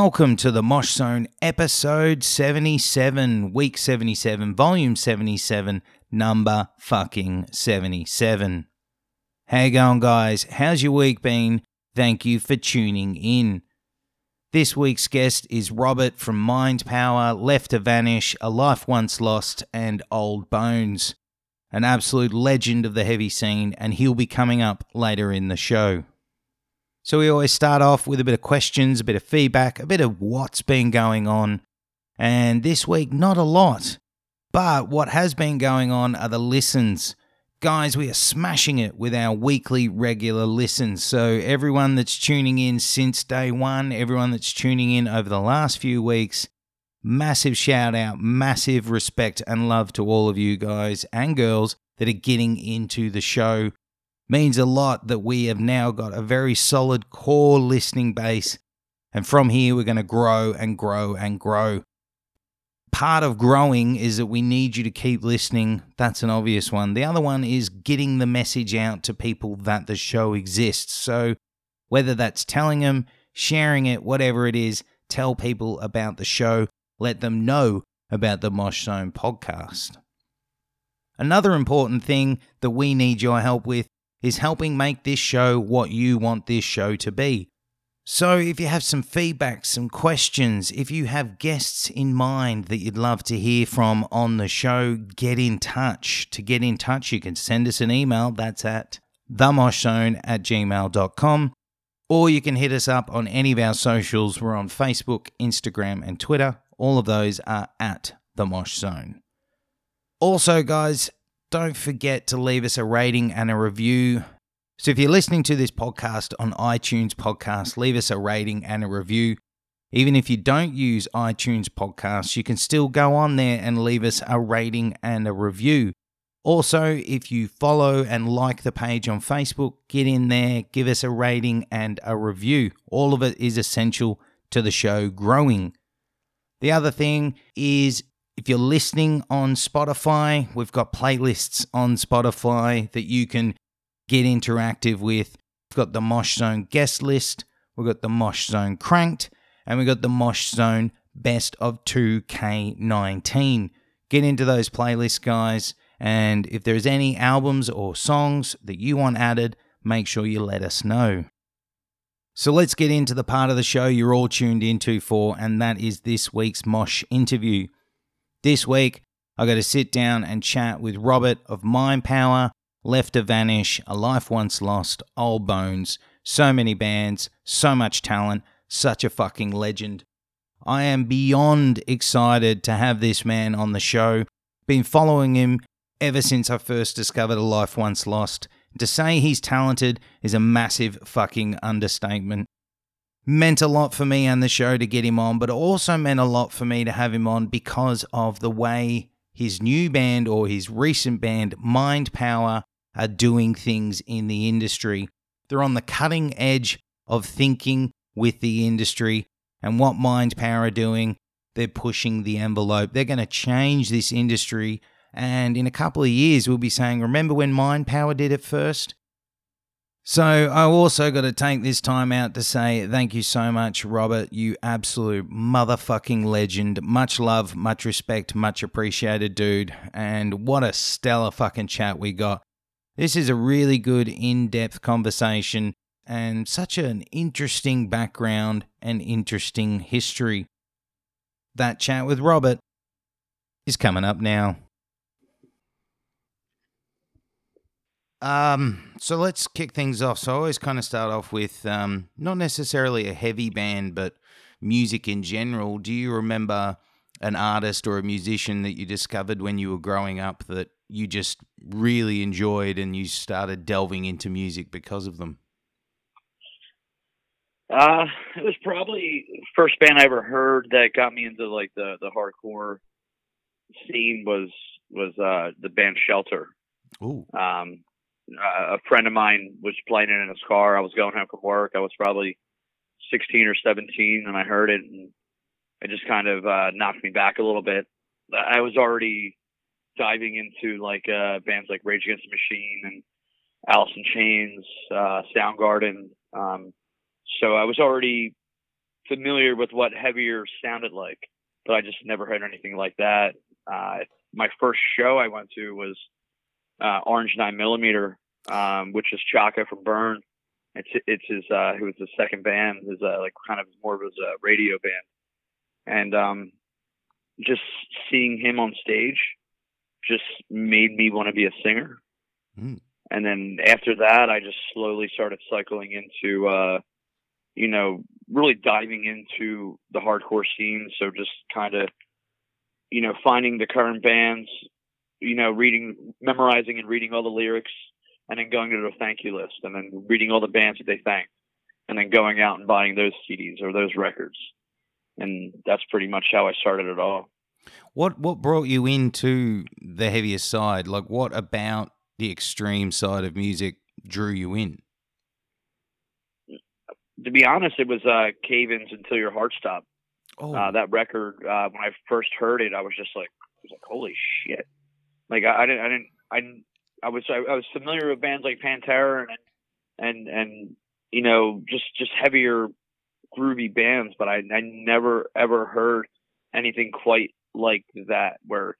Welcome to the Mosh Zone, episode 77, week 77, volume 77, number fucking 77. How you going, guys? How's your week been? Thank you for tuning in. This week's guest is Robert from Mind Power, Left to Vanish, A Life Once Lost, and Old Bones. An absolute legend of the heavy scene, and he'll be coming up later in the show. So we always start off with a bit of questions, a bit of feedback, a bit of what's been going on. And this week, not a lot. But what has been going on are the listens. Guys, we are smashing it with our weekly regular listens. So, everyone that's tuning in since day one, everyone that's tuning in over the last few weeks, massive shout out, massive respect and love to all of you guys and girls that are getting into the show means a lot that we have now got a very solid core listening base. And from here, we're going to grow and grow and grow. Part of growing is that we need you to keep listening. That's an obvious one. The other one is getting the message out to people that the show exists. So, whether that's telling them, sharing it, whatever it is, tell people about the show, let them know about the Mosh Zone podcast. Another important thing that we need your help with is helping make this show what you want this show to be. So, if you have some feedback, some questions, if you have guests in mind that you'd love to hear from on the show, get in touch. To get in touch, you can send us an email. That's at themoshzone at gmail.com. Or you can hit us up on any of our socials. We're on Facebook, Instagram, and Twitter. All of those are at the Mosh Zone. Also, guys, don't forget to leave us a rating and a review. So if you're listening to this podcast on iTunes Podcast, leave us a rating and a review. Even if you don't use iTunes Podcasts, you can still go on there and leave us a rating and a review. Also, if you follow and like the page on Facebook, get in there, give us a rating and a review. All of it is essential to the show growing. The other thing is if you're listening on Spotify, we've got playlists on Spotify that you can get interactive with. We've got the Mosh Zone guest list, we've got the Mosh Zone cranked, and we've got the Mosh Zone best of 2K19. Get into those playlists, guys, and if there's any albums or songs that you want added, make sure you let us know. So let's get into the part of the show you're all tuned into for, and that is this week's Mosh interview. This week, I got to sit down and chat with Robert of Mind Power, Left to Vanish, A Life Once Lost, Old Bones, so many bands, so much talent, such a fucking legend. I am beyond excited to have this man on the show. Been following him ever since I first discovered A Life Once Lost. To say he's talented is a massive fucking understatement meant a lot for me and the show to get him on, but it also meant a lot for me to have him on because of the way his new band or his recent band, Mind Power, are doing things in the industry. They're on the cutting edge of thinking with the industry and what Mind Power are doing. They're pushing the envelope. They're going to change this industry. And in a couple of years, we'll be saying, Remember when Mind Power did it first? So I also got to take this time out to say thank you so much, Robert. You absolute motherfucking legend. Much love, much respect, much appreciated, dude. And what a stellar fucking chat we got. This is a really good in depth conversation and such an interesting background and interesting history. That chat with Robert is coming up now. Um, so let's kick things off. So I always kind of start off with um, not necessarily a heavy band, but music in general. Do you remember an artist or a musician that you discovered when you were growing up that you just really enjoyed and you started delving into music because of them? Uh, it was probably first band I ever heard that got me into like the the hardcore scene was was uh the band Shelter. Ooh. Um, uh, a friend of mine was playing it in his car. I was going home from work. I was probably 16 or 17 and I heard it and it just kind of uh, knocked me back a little bit. I was already diving into like uh, bands like Rage Against the Machine and Alice in Chains, uh, Soundgarden. Um, so I was already familiar with what heavier sounded like, but I just never heard anything like that. Uh, my first show I went to was uh, Orange Nine Millimeter, um, which is Chaka from Burn. It's it's his uh, who was his second band, his uh, like kind of more of his uh, radio band, and um, just seeing him on stage just made me want to be a singer. Mm. And then after that, I just slowly started cycling into, uh, you know, really diving into the hardcore scene. So just kind of, you know, finding the current bands, you know, reading, memorizing and reading all the lyrics, and then going to the thank you list, and then reading all the bands that they thanked, and then going out and buying those CDs or those records. And that's pretty much how I started it all. What what brought you into the heavier side? Like, what about the extreme side of music drew you in? To be honest, it was uh, Cave-Ins until your heart stopped. Oh, Uh, that record, uh, when I first heard it, I was just like, I was like, holy shit! Like I, I didn't, I didn't, I, I was, I, I was familiar with bands like Pantera and and and you know, just just heavier, groovy bands, but I, I never ever heard anything quite like that, where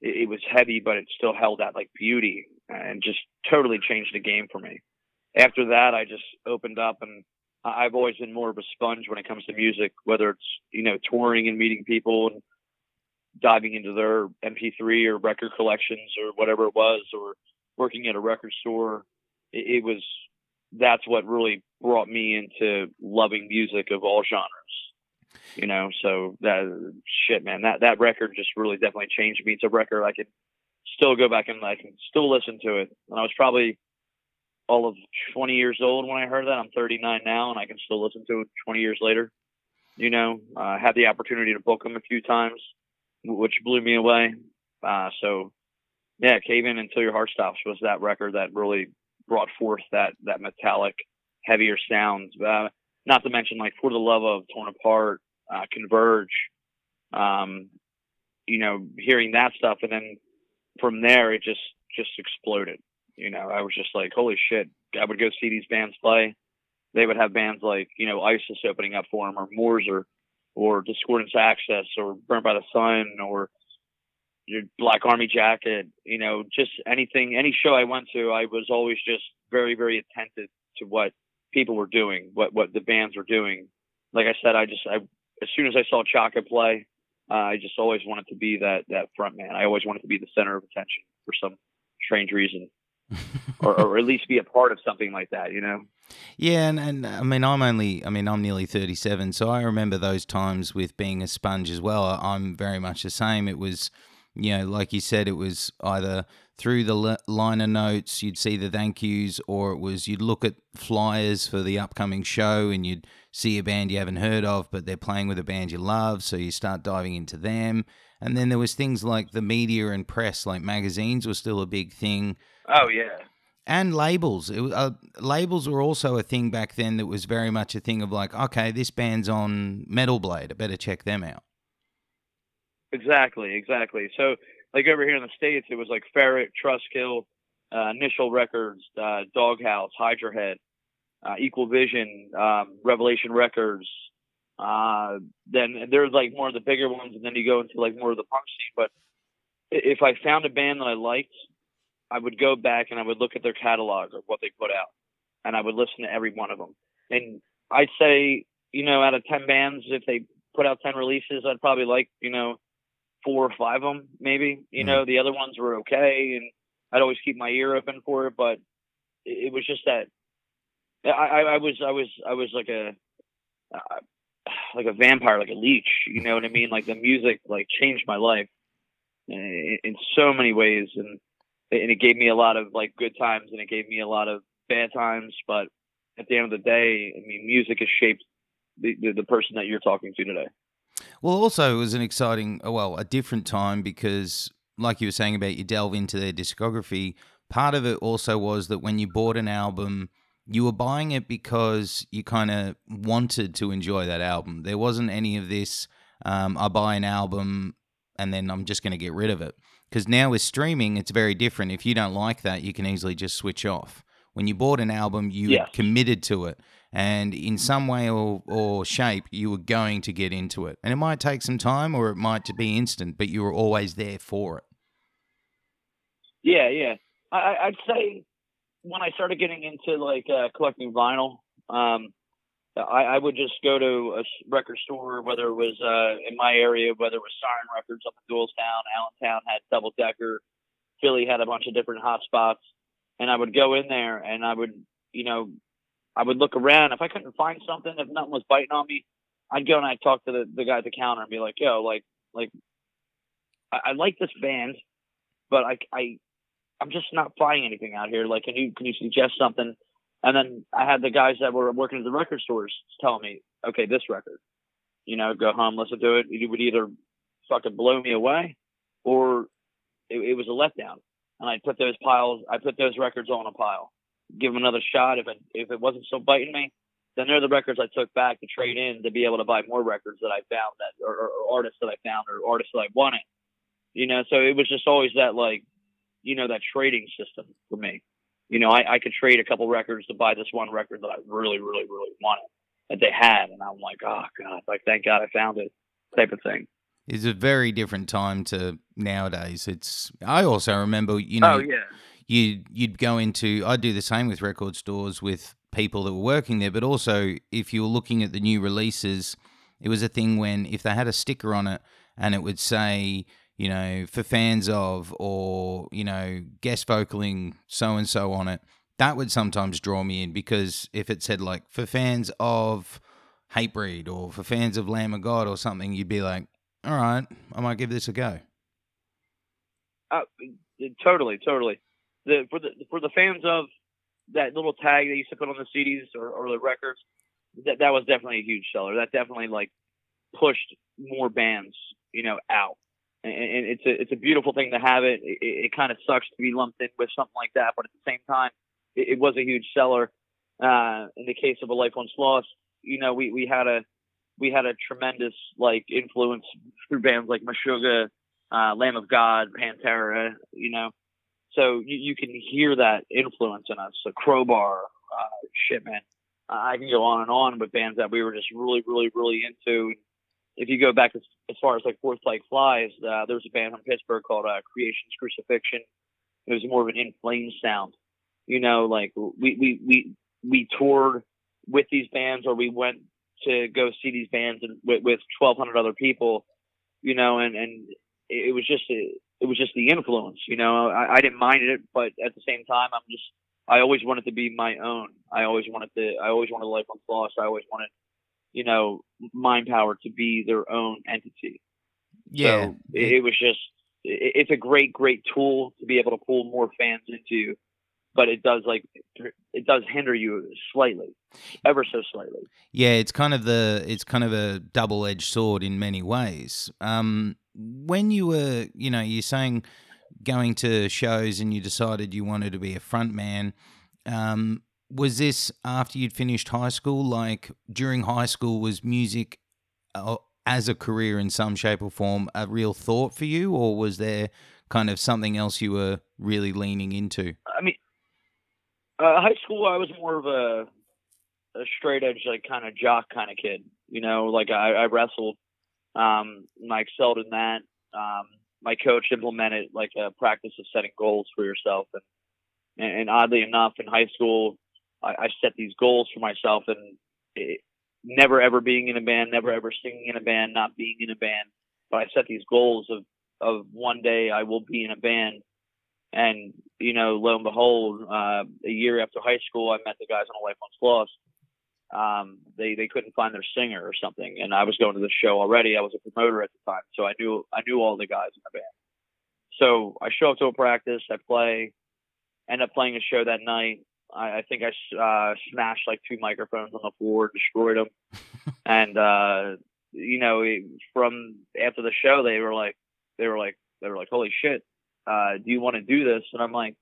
it, it was heavy, but it still held that like beauty, and just totally changed the game for me. After that, I just opened up and I've always been more of a sponge when it comes to music, whether it's you know touring and meeting people and diving into their MP3 or record collections or whatever it was, or working at a record store. It, it was that's what really brought me into loving music of all genres. You know, so that shit, man, that that record just really definitely changed me. It's a record I could still go back and I can still listen to it. And I was probably all of 20 years old when I heard that. I'm 39 now, and I can still listen to it 20 years later. You know, uh, I had the opportunity to book them a few times, which blew me away. Uh, so, yeah, Cave In Until Your Heart Stops was that record that really brought forth that that metallic, heavier sound. Uh, not to mention like For the Love of, Torn Apart, uh, Converge. Um, you know, hearing that stuff, and then from there it just just exploded. You know, I was just like, holy shit! I would go see these bands play. They would have bands like you know ISIS opening up for them, or Moors, or or Discordance Access, or Burnt by the Sun, or your Black Army Jacket. You know, just anything, any show I went to, I was always just very, very attentive to what people were doing, what what the bands were doing. Like I said, I just I as soon as I saw Chaka play, uh, I just always wanted to be that that front man. I always wanted to be the center of attention for some strange reason, or, or at least be a part of something like that. You know? Yeah, and, and I mean, I'm only, I mean, I'm nearly 37, so I remember those times with being a sponge as well. I'm very much the same. It was, you know, like you said, it was either through the liner notes, you'd see the thank yous, or it was you'd look at flyers for the upcoming show and you'd see a band you haven't heard of, but they're playing with a band you love, so you start diving into them. And then there was things like the media and press, like magazines were still a big thing Oh yeah. And labels. It, uh, labels were also a thing back then that was very much a thing of like, okay, this band's on Metal Blade. I better check them out. Exactly, exactly. So, like over here in the states, it was like Ferret, Trustkill, uh, Initial Records, uh, Doghouse, Hydra Head, uh, Equal Vision, um, Revelation Records. Uh, then there's like more of the bigger ones, and then you go into like more of the punk scene. But if I found a band that I liked, I would go back and I would look at their catalog of what they put out, and I would listen to every one of them. And I'd say, you know, out of ten bands, if they put out ten releases, I'd probably like, you know, four or five of them, maybe. You know, the other ones were okay, and I'd always keep my ear open for it. But it, was just that I, I, I was, I was, I was like a, uh, like a vampire, like a leech. You know what I mean? Like the music, like changed my life in, in so many ways, and and it gave me a lot of like good times, and it gave me a lot of bad times. But at the end of the day, I mean, music has shaped the, the, the person that you're talking to today. Well, also, it was an exciting, uh, well, a different time because, like you were saying about you delve into their discography, part of it also was that when you bought an album, you were buying it because you kind of wanted to enjoy that album. There wasn't any of this, um, I buy an album and then I'm just going to get rid of it. Because now with streaming, it's very different. If you don't like that, you can easily just switch off. When you bought an album, you committed to it. and in some way or, or shape you were going to get into it and it might take some time or it might be instant but you were always there for it yeah yeah I, i'd say when i started getting into like uh, collecting vinyl um, I, I would just go to a record store, whether it was uh, in my area, whether it was Siren Records up in Doylestown, Allentown had Double Decker, Philly had a bunch of different hot spots, and I would go in there and I would, you know, I would look around. If I couldn't find something, if nothing was biting on me, I'd go and I'd talk to the, the guy at the counter and be like, yo, like, like, I, I like this band, but I, I, I'm just not finding anything out here. Like, can you, can you suggest something? And then I had the guys that were working at the record stores telling me, okay, this record, you know, go home, listen to it. It would either fucking blow me away or it, it was a letdown. And I put those piles, I put those records on a pile, give them another shot. If it, if it wasn't so biting me, then they're the records I took back to trade in to be able to buy more records that I found that, or, or, or artists that I found or artists that I wanted. You know, so it was just always that like, you know, that trading system for me you know, I, I could trade a couple records to buy this one record that I really, really, really wanted that they had, and I'm like, oh god, like thank God I found it, type of thing. It's a very different time to nowadays. It's. I also remember, you know, oh, yeah. you you'd go into. I'd do the same with record stores with people that were working there, but also if you were looking at the new releases, it was a thing when if they had a sticker on it and it would say you know, for fans of, or, you know, guest vocaling so and so on it, that would sometimes draw me in because if it said like for fans of Hatebreed or for fans of Lamb of God or something, you'd be like, all right, I might give this a go. Uh, totally, totally. The for the for the fans of that little tag they used to put on the CDs or, or the records, that that was definitely a huge seller. That definitely like pushed more bands, you know, out and it's a it's a beautiful thing to have it. It, it kind of sucks to be lumped in with something like that, but at the same time, it, it was a huge seller. Uh, in the case of a life once lost, you know, we we had a we had a tremendous like influence through bands like Meshuggah, uh, Lamb of God, Pantera, you know. So you, you can hear that influence in us. So Crowbar, uh, man. I can go on and on with bands that we were just really, really, really into if you go back as, as far as like Fourth Flag Flies, uh, there was a band from Pittsburgh called uh, Creation's Crucifixion. It was more of an in flames sound. You know, like we, we, we, we toured with these bands or we went to go see these bands and with, with 1200 other people, you know, and, and it was just, it was just the influence, you know, I, I didn't mind it, but at the same time, I'm just, I always wanted to be my own. I always wanted to, I always wanted Life Once Lost. I always wanted you know, mind power to be their own entity. Yeah. So it, it was just, it, it's a great, great tool to be able to pull more fans into, but it does like, it does hinder you slightly, ever so slightly. Yeah. It's kind of the, it's kind of a double edged sword in many ways. Um, when you were, you know, you're saying going to shows and you decided you wanted to be a front man, um, was this after you'd finished high school? Like during high school, was music uh, as a career in some shape or form a real thought for you, or was there kind of something else you were really leaning into? I mean, uh, high school, I was more of a, a straight edge, like kind of jock kind of kid. You know, like I, I wrestled, um, and I excelled in that. Um, my coach implemented like a practice of setting goals for yourself, and and oddly enough, in high school, I, I set these goals for myself and it, never ever being in a band, never ever singing in a band, not being in a band. But I set these goals of, of one day I will be in a band. And, you know, lo and behold, uh, a year after high school, I met the guys on A Life Once Lost. Um, they, they couldn't find their singer or something. And I was going to the show already. I was a promoter at the time. So I knew, I knew all the guys in the band. So I show up to a practice, I play, end up playing a show that night. I, I think I uh, smashed like two microphones on the floor, destroyed them, and uh, you know, from after the show, they were like, they were like, they were like, holy shit, uh, do you want to do this? And I'm like,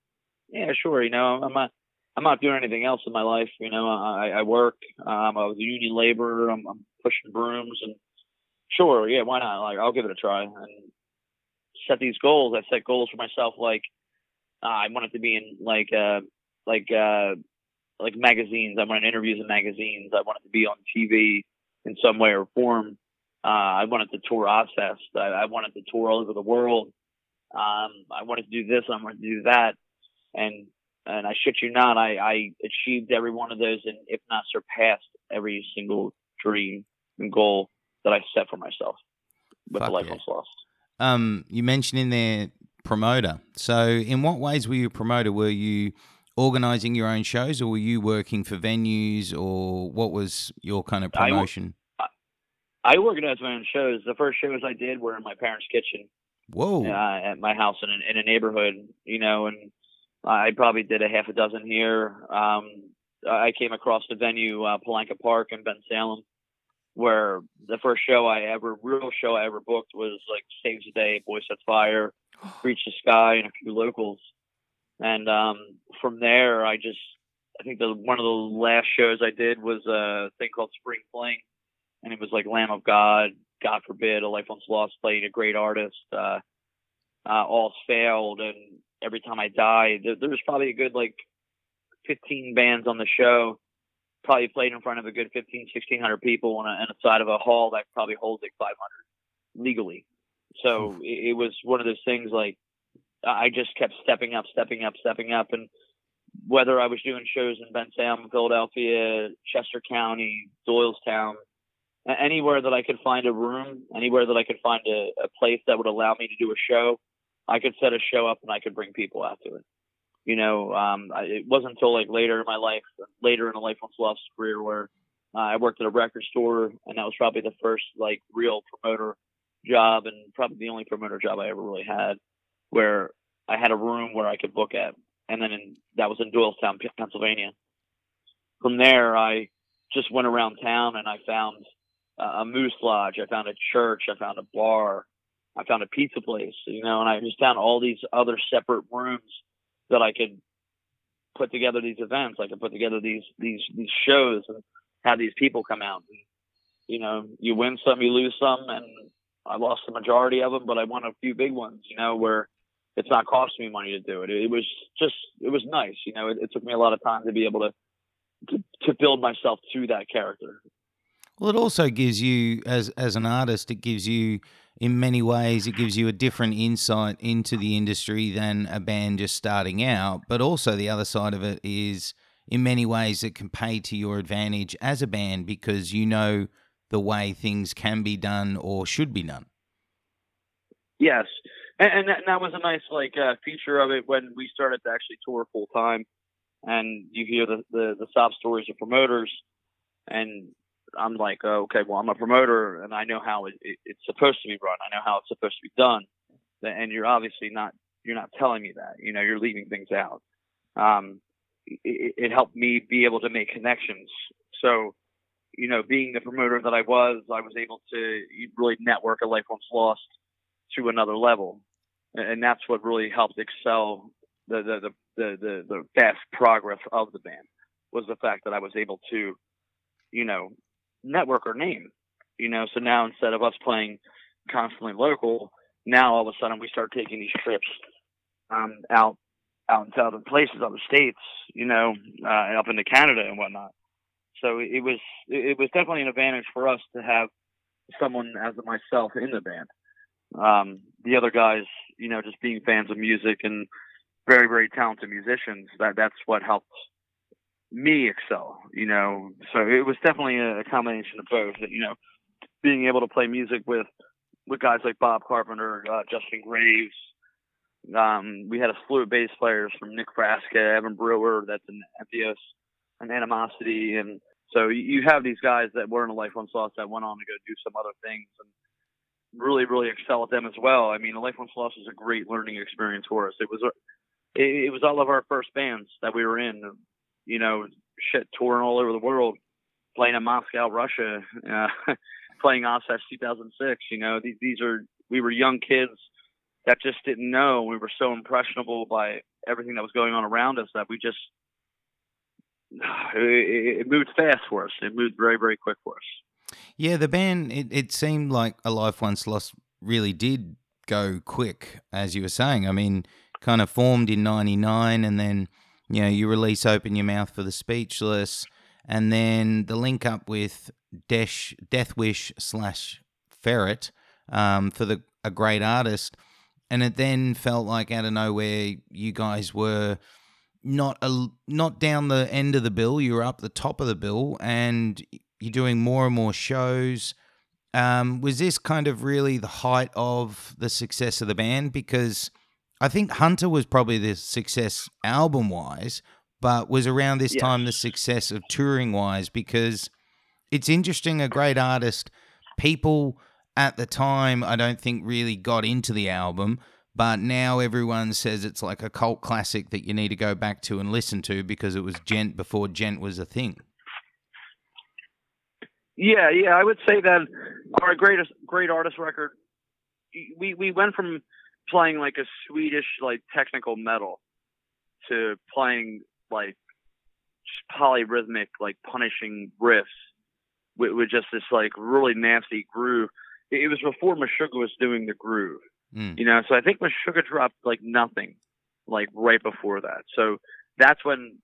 yeah, sure. You know, I'm not, I'm not doing anything else in my life. You know, I, I work. Um, I was a union laborer. I'm, I'm pushing brooms, and sure, yeah, why not? Like, I'll give it a try and set these goals. I set goals for myself, like uh, I wanted to be in like uh, like uh, like magazines. I wanted interviews in magazines. I wanted to be on TV in some way or form. Uh, I wanted to tour Ozzfest. I, I wanted to tour all over the world. Um, I wanted to do this. I wanted to do that. And and I shit you not, I, I achieved every one of those, and if not surpassed every single dream and goal that I set for myself with Fuck the Life yeah. Lost. Um, you mentioned in there promoter. So, in what ways were you a promoter? Were you organizing your own shows, or were you working for venues, or what was your kind of promotion? I organized my own shows. The first shows I did were in my parents' kitchen Whoa, uh, at my house in, a- in a neighborhood, you know, and I probably did a half a dozen here. Um, I came across the venue, uh, Palanca Park in Ben Salem, where the first show I ever, real show I ever booked was like Saves the Day, Boy Sets Fire, Reach the Sky, and a few locals. And um, from there, I just, I think the one of the last shows I did was a thing called Spring Fling, and it was like Lamb of God, God forbid, a life once lost, playing a great artist. Uh, uh, all's failed, and every time I die, there, there was probably a good like 15 bands on the show. Probably played in front of a good 15, 1600 people on a, on a side of a hall that probably holds like 500 legally. So it, it was one of those things like I just kept stepping up, stepping up, stepping up, and whether I was doing shows in Bensalem, Philadelphia, Chester County, Doylestown, anywhere that I could find a room, anywhere that I could find a, a place that would allow me to do a show, I could set a show up and I could bring people out to it. You know, um, I, it wasn't until like later in my life, later in a life once lost career, where uh, I worked at a record store, and that was probably the first like real promoter job, and probably the only promoter job I ever really had, where I had a room where I could book at, and then in, that was in Doylestown, Pennsylvania. From there, I just went around town and I found a moose lodge, I found a church, I found a bar, I found a pizza place, you know, and I just found all these other separate rooms that I could put together these events. I could put together these these these shows and have these people come out. And, you know, you win some, you lose some, and I lost the majority of them, but I won a few big ones. You know, where it's not costing me money to do it. It was just it was nice. You know, it, it took me a lot of time to be able to to, to build myself to that character. Well, it also gives you, as as an artist, it gives you, in many ways, it gives you a different insight into the industry than a band just starting out. But also, the other side of it is, in many ways, it can pay to your advantage as a band because you know the way things can be done or should be done. Yes, and, and, that, and that was a nice like uh, feature of it when we started to actually tour full time, and you hear the, the the sob stories of promoters, and I'm like, oh, okay, well, I'm a promoter, and I know how it, it, it's supposed to be run. I know how it's supposed to be done, and you're obviously not you're not telling me that. You know, you're leaving things out. Um, it, it helped me be able to make connections. So, you know, being the promoter that I was, I was able to really network a life once lost to another level, and that's what really helped excel the the the the, the, fast progress of the band was the fact that I was able to, you know, network our name. You know, so now instead of us playing constantly local, now all of a sudden we start taking these trips um, out out into other places, other states, you know, uh, up into Canada and whatnot. So it was it was definitely an advantage for us to have someone as myself in the band. Um, the other guys, you know, just being fans of music and very very talented musicians. That that's what helped me excel. You know, so it was definitely a, combination of both. That, you know, being able to play music with with guys like Bob Carpenter, uh, Justin Graves. Um, we had a slew of bass players from Nick Frasca, Evan Brewer, that's an Emptios, and Animosity, and so you have these guys that were in a Life Once Lost that went on to go do some other things and really, really excel at them as well. I mean, a Life Once Lost was a great learning experience for us. It was, it, it was all of our first bands that we were in, you know, shit touring all over the world, playing in Moscow, Russia, uh, playing Ozzfest 2006. You know, these, these are, we were young kids that just didn't know. We were so impressionable by everything that was going on around us that we just, it, it moved fast for us. It moved very, very quick for us. Yeah, the band, it, it seemed like A Life Once Lost really did go quick, as you were saying. I mean, kind of formed in 99 and then you know, you release Open Your Mouth for the Speechless, and then the link up with Desh, Death Wish slash Ferret um, for the a great artist. And it then felt like out of nowhere, you guys were not a, not down the end of the bill. You were up the top of the bill, and you're doing more and more shows. Um, was this kind of really the height of the success of the band? Because I think Hunter was probably the success album wise, but was around this time the success of touring wise because it's interesting. A great artist, people at the time, I don't think really got into the album, but now everyone says it's like a cult classic that you need to go back to and listen to because it was djent before djent was a thing. Yeah, yeah, I would say that our greatest great artist record. We we went from playing like a Swedish like technical metal to playing like polyrhythmic like punishing riffs with, with just this like really nasty groove. It was before Meshuggah was doing the groove, Mm. you know. So I think Meshuggah dropped like nothing, like right before that. So that's when,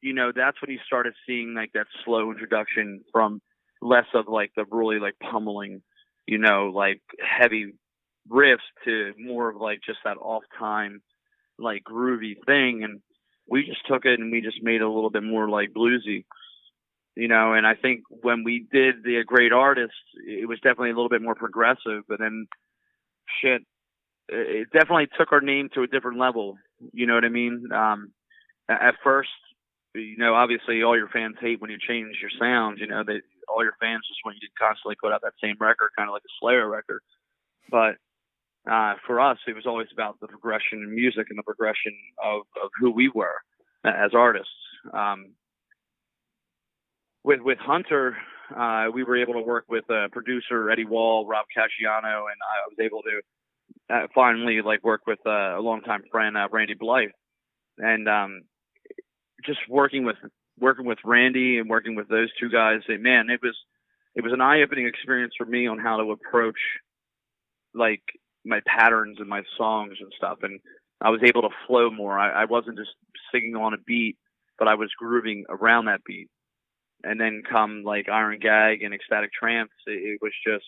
you know, that's when you started seeing like that slow introduction from less of like the really like pummeling, you know, like heavy riffs to more of like just that off time, like groovy thing. And we just took it and we just made it a little bit more like bluesy, you know. And I think when we did the Great Artist, it was definitely a little bit more progressive. But then, shit, it definitely took our name to a different level. You know what I mean? Um, at first, you know, obviously all your fans hate when you change your sound. You know, they all your fans just want you to constantly put out that same record, kind of like a Slayer record. But uh, for us, it was always about the progression in music and the progression of, of who we were as artists. Um, with with Hunter, uh, we were able to work with uh, producer Eddie Wohl, Rob Caggiano, and I was able to uh, finally like work with uh, a longtime friend, uh, Randy Blythe, and um, just working with working with Randy and working with those two guys. Man, it was it was an eye opening experience for me on how to approach like my patterns and my songs and stuff, and I was able to flow more. I, I wasn't just singing on a beat, but I was grooving around that beat. And then come like Iron Gag and Ecstatic Trance, it, it was just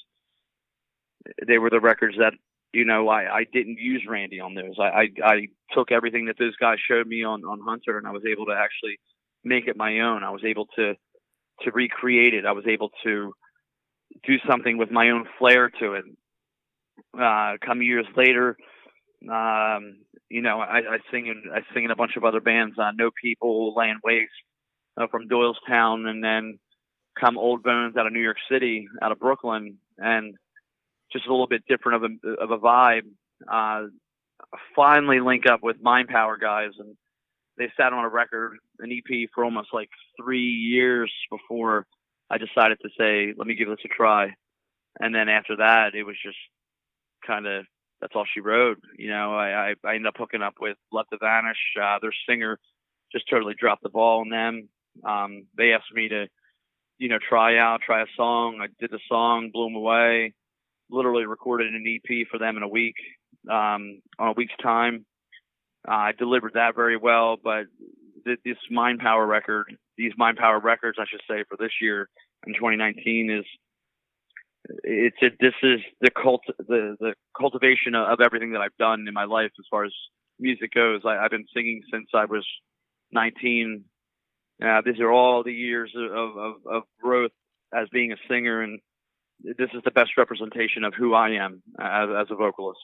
they were the records that you know I, I didn't use Randy on those. I, I I took everything that those guys showed me on on Hunter, and I was able to actually make it my own. I was able to to recreate it. I was able to do something with my own flair to it. Uh, come years later, um, you know, I, I sing in I sing in a bunch of other bands. Uh, no People, Land Waste uh, from Doylestown, and then come Old Bones out of New York City, out of Brooklyn, and just a little bit different of a of a vibe. Uh, finally, link up with Mind Power guys, and they sat on a record, an EP, for almost like three years before I decided to say, let me give this a try. And then after that, it was just kind of that's all she wrote. You know, I, I, I ended up hooking up with Left to Vanish. Uh, their singer just totally dropped the ball on them. Um, they asked me to, you know, try out, try a song. I did the song, blew them away. Literally recorded an EP for them in a week, um, on a week's time. Uh, I delivered that very well, but th- this Mind Power record, these Mind Power records, I should say, for this year in 2019 is it's it, this is the cult the the cultivation of everything that I've done in my life as far as music goes. I, I've been singing since I was 19. Uh, these are all the years of, of, of growth as being a singer, and this is the best representation of who I am as, as a vocalist.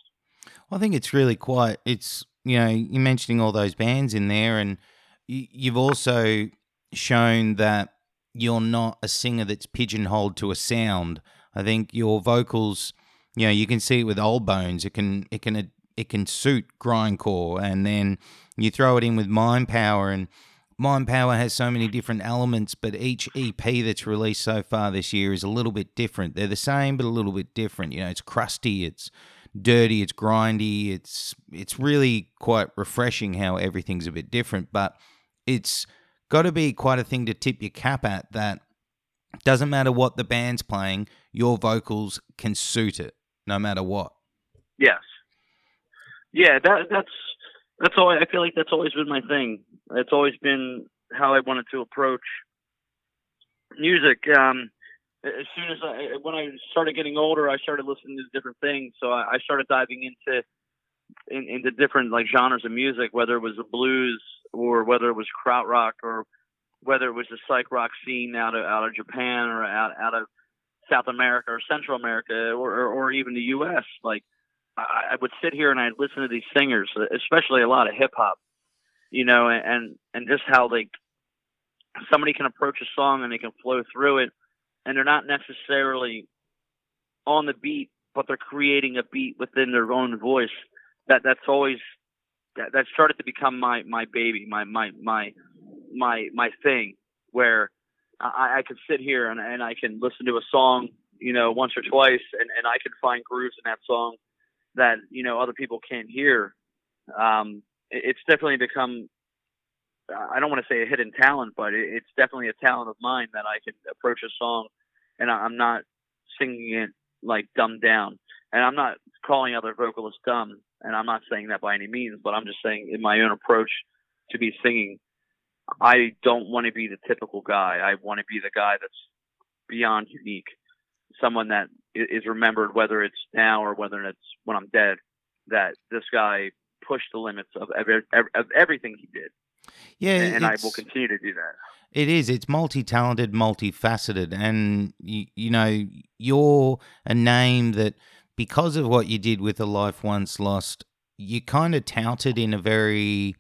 Well, I think it's really quite. It's you know you're mentioning all those bands in there, and you, you've also shown that you're not a singer that's pigeonholed to a sound. I think your vocals, you know, you can see it with Old Bones. It can it can it can suit grindcore, and then you throw it in with Mind Power, and Mind Power has so many different elements. But each EP that's released so far this year is a little bit different. They're the same, but a little bit different. You know, it's crusty, it's dirty, it's grindy. It's it's really quite refreshing how everything's a bit different, but it's got to be quite a thing to tip your cap at that doesn't matter what the band's playing, your vocals can suit it no matter what. Yes. Yeah, that that's that's all. I feel like that's always been my thing. It's always been how I wanted to approach music. Um, as soon as I, when I started getting older, I started listening to different things. So I, I started diving into in, into different like genres of music, whether it was the blues or whether it was krautrock or whether it was the psych rock scene out of out of Japan or out out of South America or Central America or or, or even the U.S. Like I, I would sit here and I'd listen to these singers, especially a lot of hip hop, you know, and and just how like somebody can approach a song and they can flow through it, and they're not necessarily on the beat, but they're creating a beat within their own voice. That that's always that, that started to become my my baby, my my my my my thing, where I, I could sit here and, and I can listen to a song, you know, once or twice, and, and I can find grooves in that song that you know other people can't hear. Um, it's definitely become I don't want to say a hidden talent, but it's definitely a talent of mine that I can approach a song and I'm not singing it like dumbed down. And I'm not calling other vocalists dumb, and I'm not saying that by any means, but I'm just saying in my own approach to be singing, I don't want to be the typical guy. I want to be the guy that's beyond unique, someone that is remembered, whether it's now or whether it's when I'm dead, that this guy pushed the limits of, every, of everything he did. Yeah, and I will continue to do that. It is. It's multi-talented, multifaceted, and you, you know you're a name that because of what you did with a life once lost, you kind of touted in a very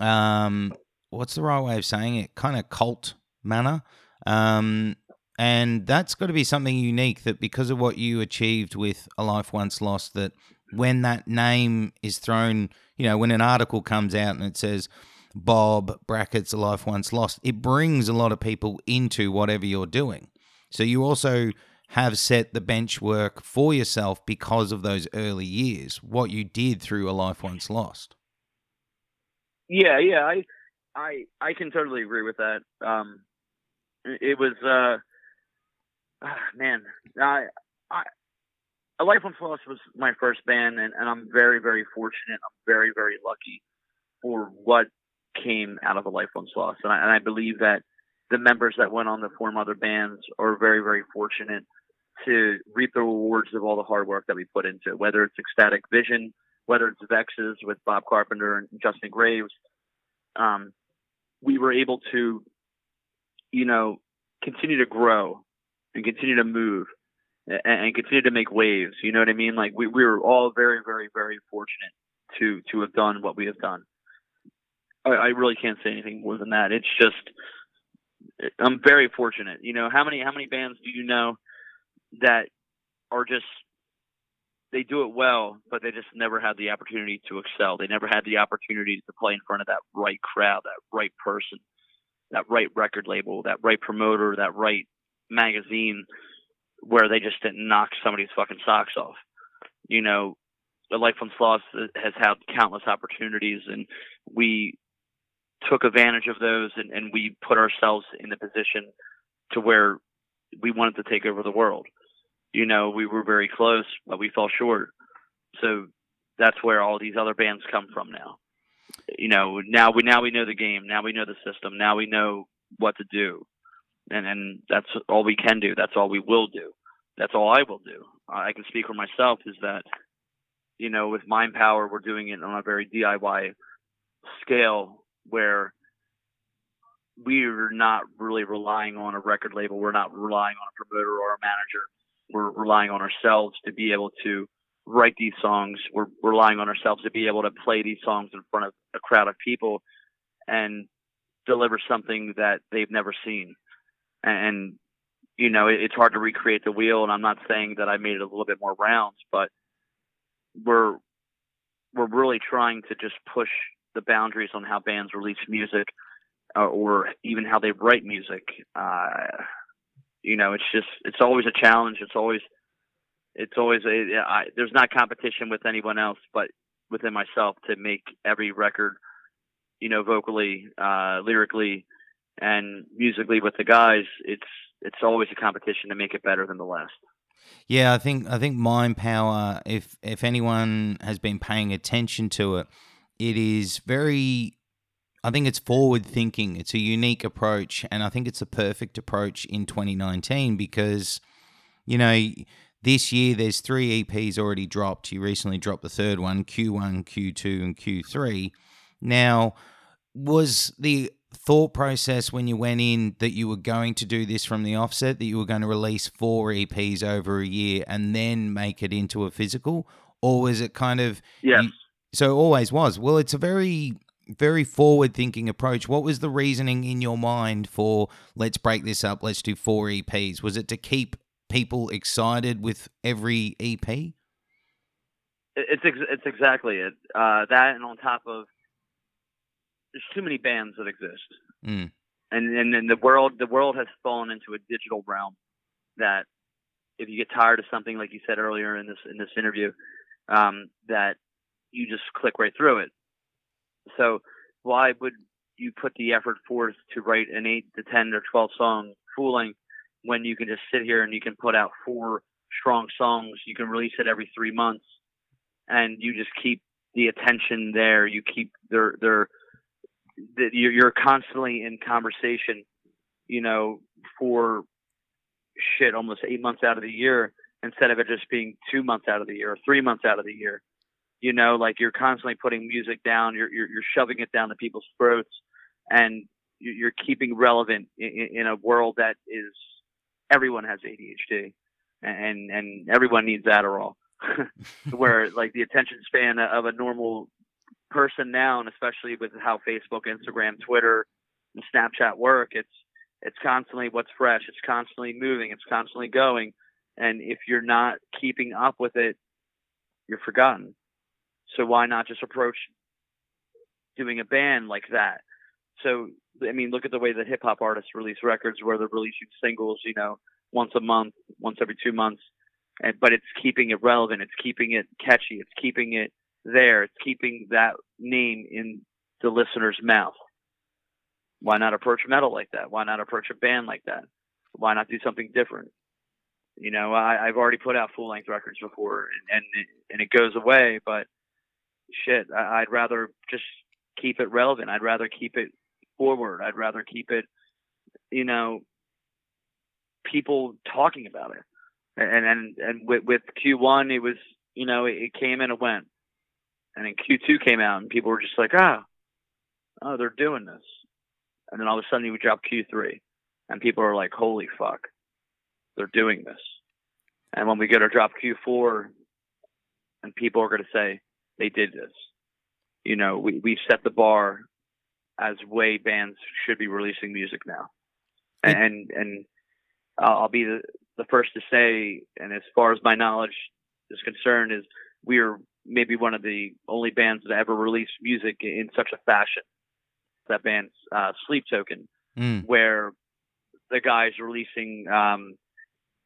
um, what's the right way of saying it? Kind of cult manner. Um, and that's got to be something unique that because of what you achieved with a life once lost, that when that name is thrown, you know, when an article comes out and it says Bob brackets a life once lost, it brings a lot of people into whatever you're doing. So you also have set the bench work for yourself because of those early years, what you did through a life once lost. Yeah, yeah, I I I can totally agree with that. Um it was uh ah, man, I I a Life Once Lost was my first band and, and I'm very, very fortunate. I'm very, very lucky for what came out of a Life Once Lost. And I, and I believe that the members that went on to form other bands are very, very fortunate to reap the rewards of all the hard work that we put into it, whether it's Ecstatic Vision, whether it's Vexes with Bob Carpenter and Justin Graves. Um, we were able to, you know, continue to grow and continue to move and, and continue to make waves. You know what I mean? Like we, we were all very, very, very fortunate to, to have done what we have done. I, I really can't say anything more than that. It's just I'm very fortunate. You know, how many how many bands do you know that are just they do it well, but they just never had the opportunity to excel. They never had the opportunity to play in front of that right crowd, that right person, that right record label, that right promoter, that right magazine where they just didn't knock somebody's fucking socks off. You know, Life Once Lost has had countless opportunities and we took advantage of those and, and we put ourselves in the position to where we wanted to take over the world. You know, we were very close, but we fell short. So that's where all these other bands come from now. You know, now we now we know the game, now we know the system, now we know what to do. And and that's all we can do. That's all we will do. That's all I will do. I can speak for myself is that you know, with mind power we're doing it on a very DIY scale where we're not really relying on a record label. We're not relying on a promoter or a manager. We're relying on ourselves to be able to write these songs. We're relying on ourselves to be able to play these songs in front of a crowd of people and deliver something that they've never seen. And, you know, it's hard to recreate the wheel. And I'm not saying that I made it a little bit more rounds, but we're, we're really trying to just push the boundaries on how bands release music uh, or even how they write music. Uh, you know, it's just it's always a challenge. It's always it's always a I, there's not competition with anyone else, but within myself to make every record, you know, vocally, uh, lyrically, and musically with the guys. It's it's always a competition to make it better than the last. Yeah, I think I think Mind Power. If if anyone has been paying attention to it, it is very I think it's forward thinking. It's a unique approach, and I think it's a perfect approach in 2019 because, you know, this year there's three EPs already dropped. You recently dropped the third one, Q1, Q2, and Q3. Now, was the thought process when you went in that you were going to do this from the offset, that you were going to release four EPs over a year and then make it into a physical? Or was it kind of. Yes. You, so always was. Well, it's a very very forward thinking approach. What was the reasoning in your mind for let's break this up, let's do four EPs? Was it to keep people excited with every EP? It's ex- it's exactly it. Uh, that and on top of there's too many bands that exist, mm. and and and the world the world has fallen into a digital realm that if you get tired of something like you said earlier in this in this interview, um, that you just click right through it so why would you put the effort forth to write an eight to ten or twelve song fooling when you can just sit here and you can put out four strong songs, you can release it every three months, and you just keep the attention there. You keep their their you're, you're constantly in conversation, you know, for shit almost eight months out of the year instead of it just being two months out of the year or three months out of the year. You know like you're constantly putting music down you're you're, you're shoving it down to people's throats and you're keeping relevant in, in a world that is everyone has ADHD and and everyone needs Adderall. Where like the attention span of a normal person now and especially with how Facebook Instagram Twitter and Snapchat work it's it's constantly what's fresh it's constantly moving it's constantly going and if you're not keeping up with it you're forgotten so why not just approach doing a band like that? So I mean, look at the way that hip hop artists release records, where they're releasing singles, you know, once a month, once every two months, and but it's keeping it relevant, it's keeping it catchy, it's keeping it there, it's keeping that name in the listener's mouth. Why not approach metal like that? Why not approach a band like that? Why not do something different? You know, I, I've already put out full length records before, and and, and it goes away, but shit, I, I'd rather just keep it relevant. I'd rather keep it forward. I'd rather keep it, you know, people talking about it. And and and with, with Q1, it was you know it, came and it went, and then Q2 came out and people were just like, ah, oh, oh, they're doing this, and then all of a sudden would drop Q3, and people are like, holy fuck, they're doing this, and when we go to drop Q4, and people are going to say, they did this. You know, we, we set the bar as way bands should be releasing music now. And, and, and I'll be the, the first to say, and as far as my knowledge is concerned, is we are maybe one of the only bands that ever released music in such a fashion. That band's uh, Sleep Token, mm. where the guys releasing um,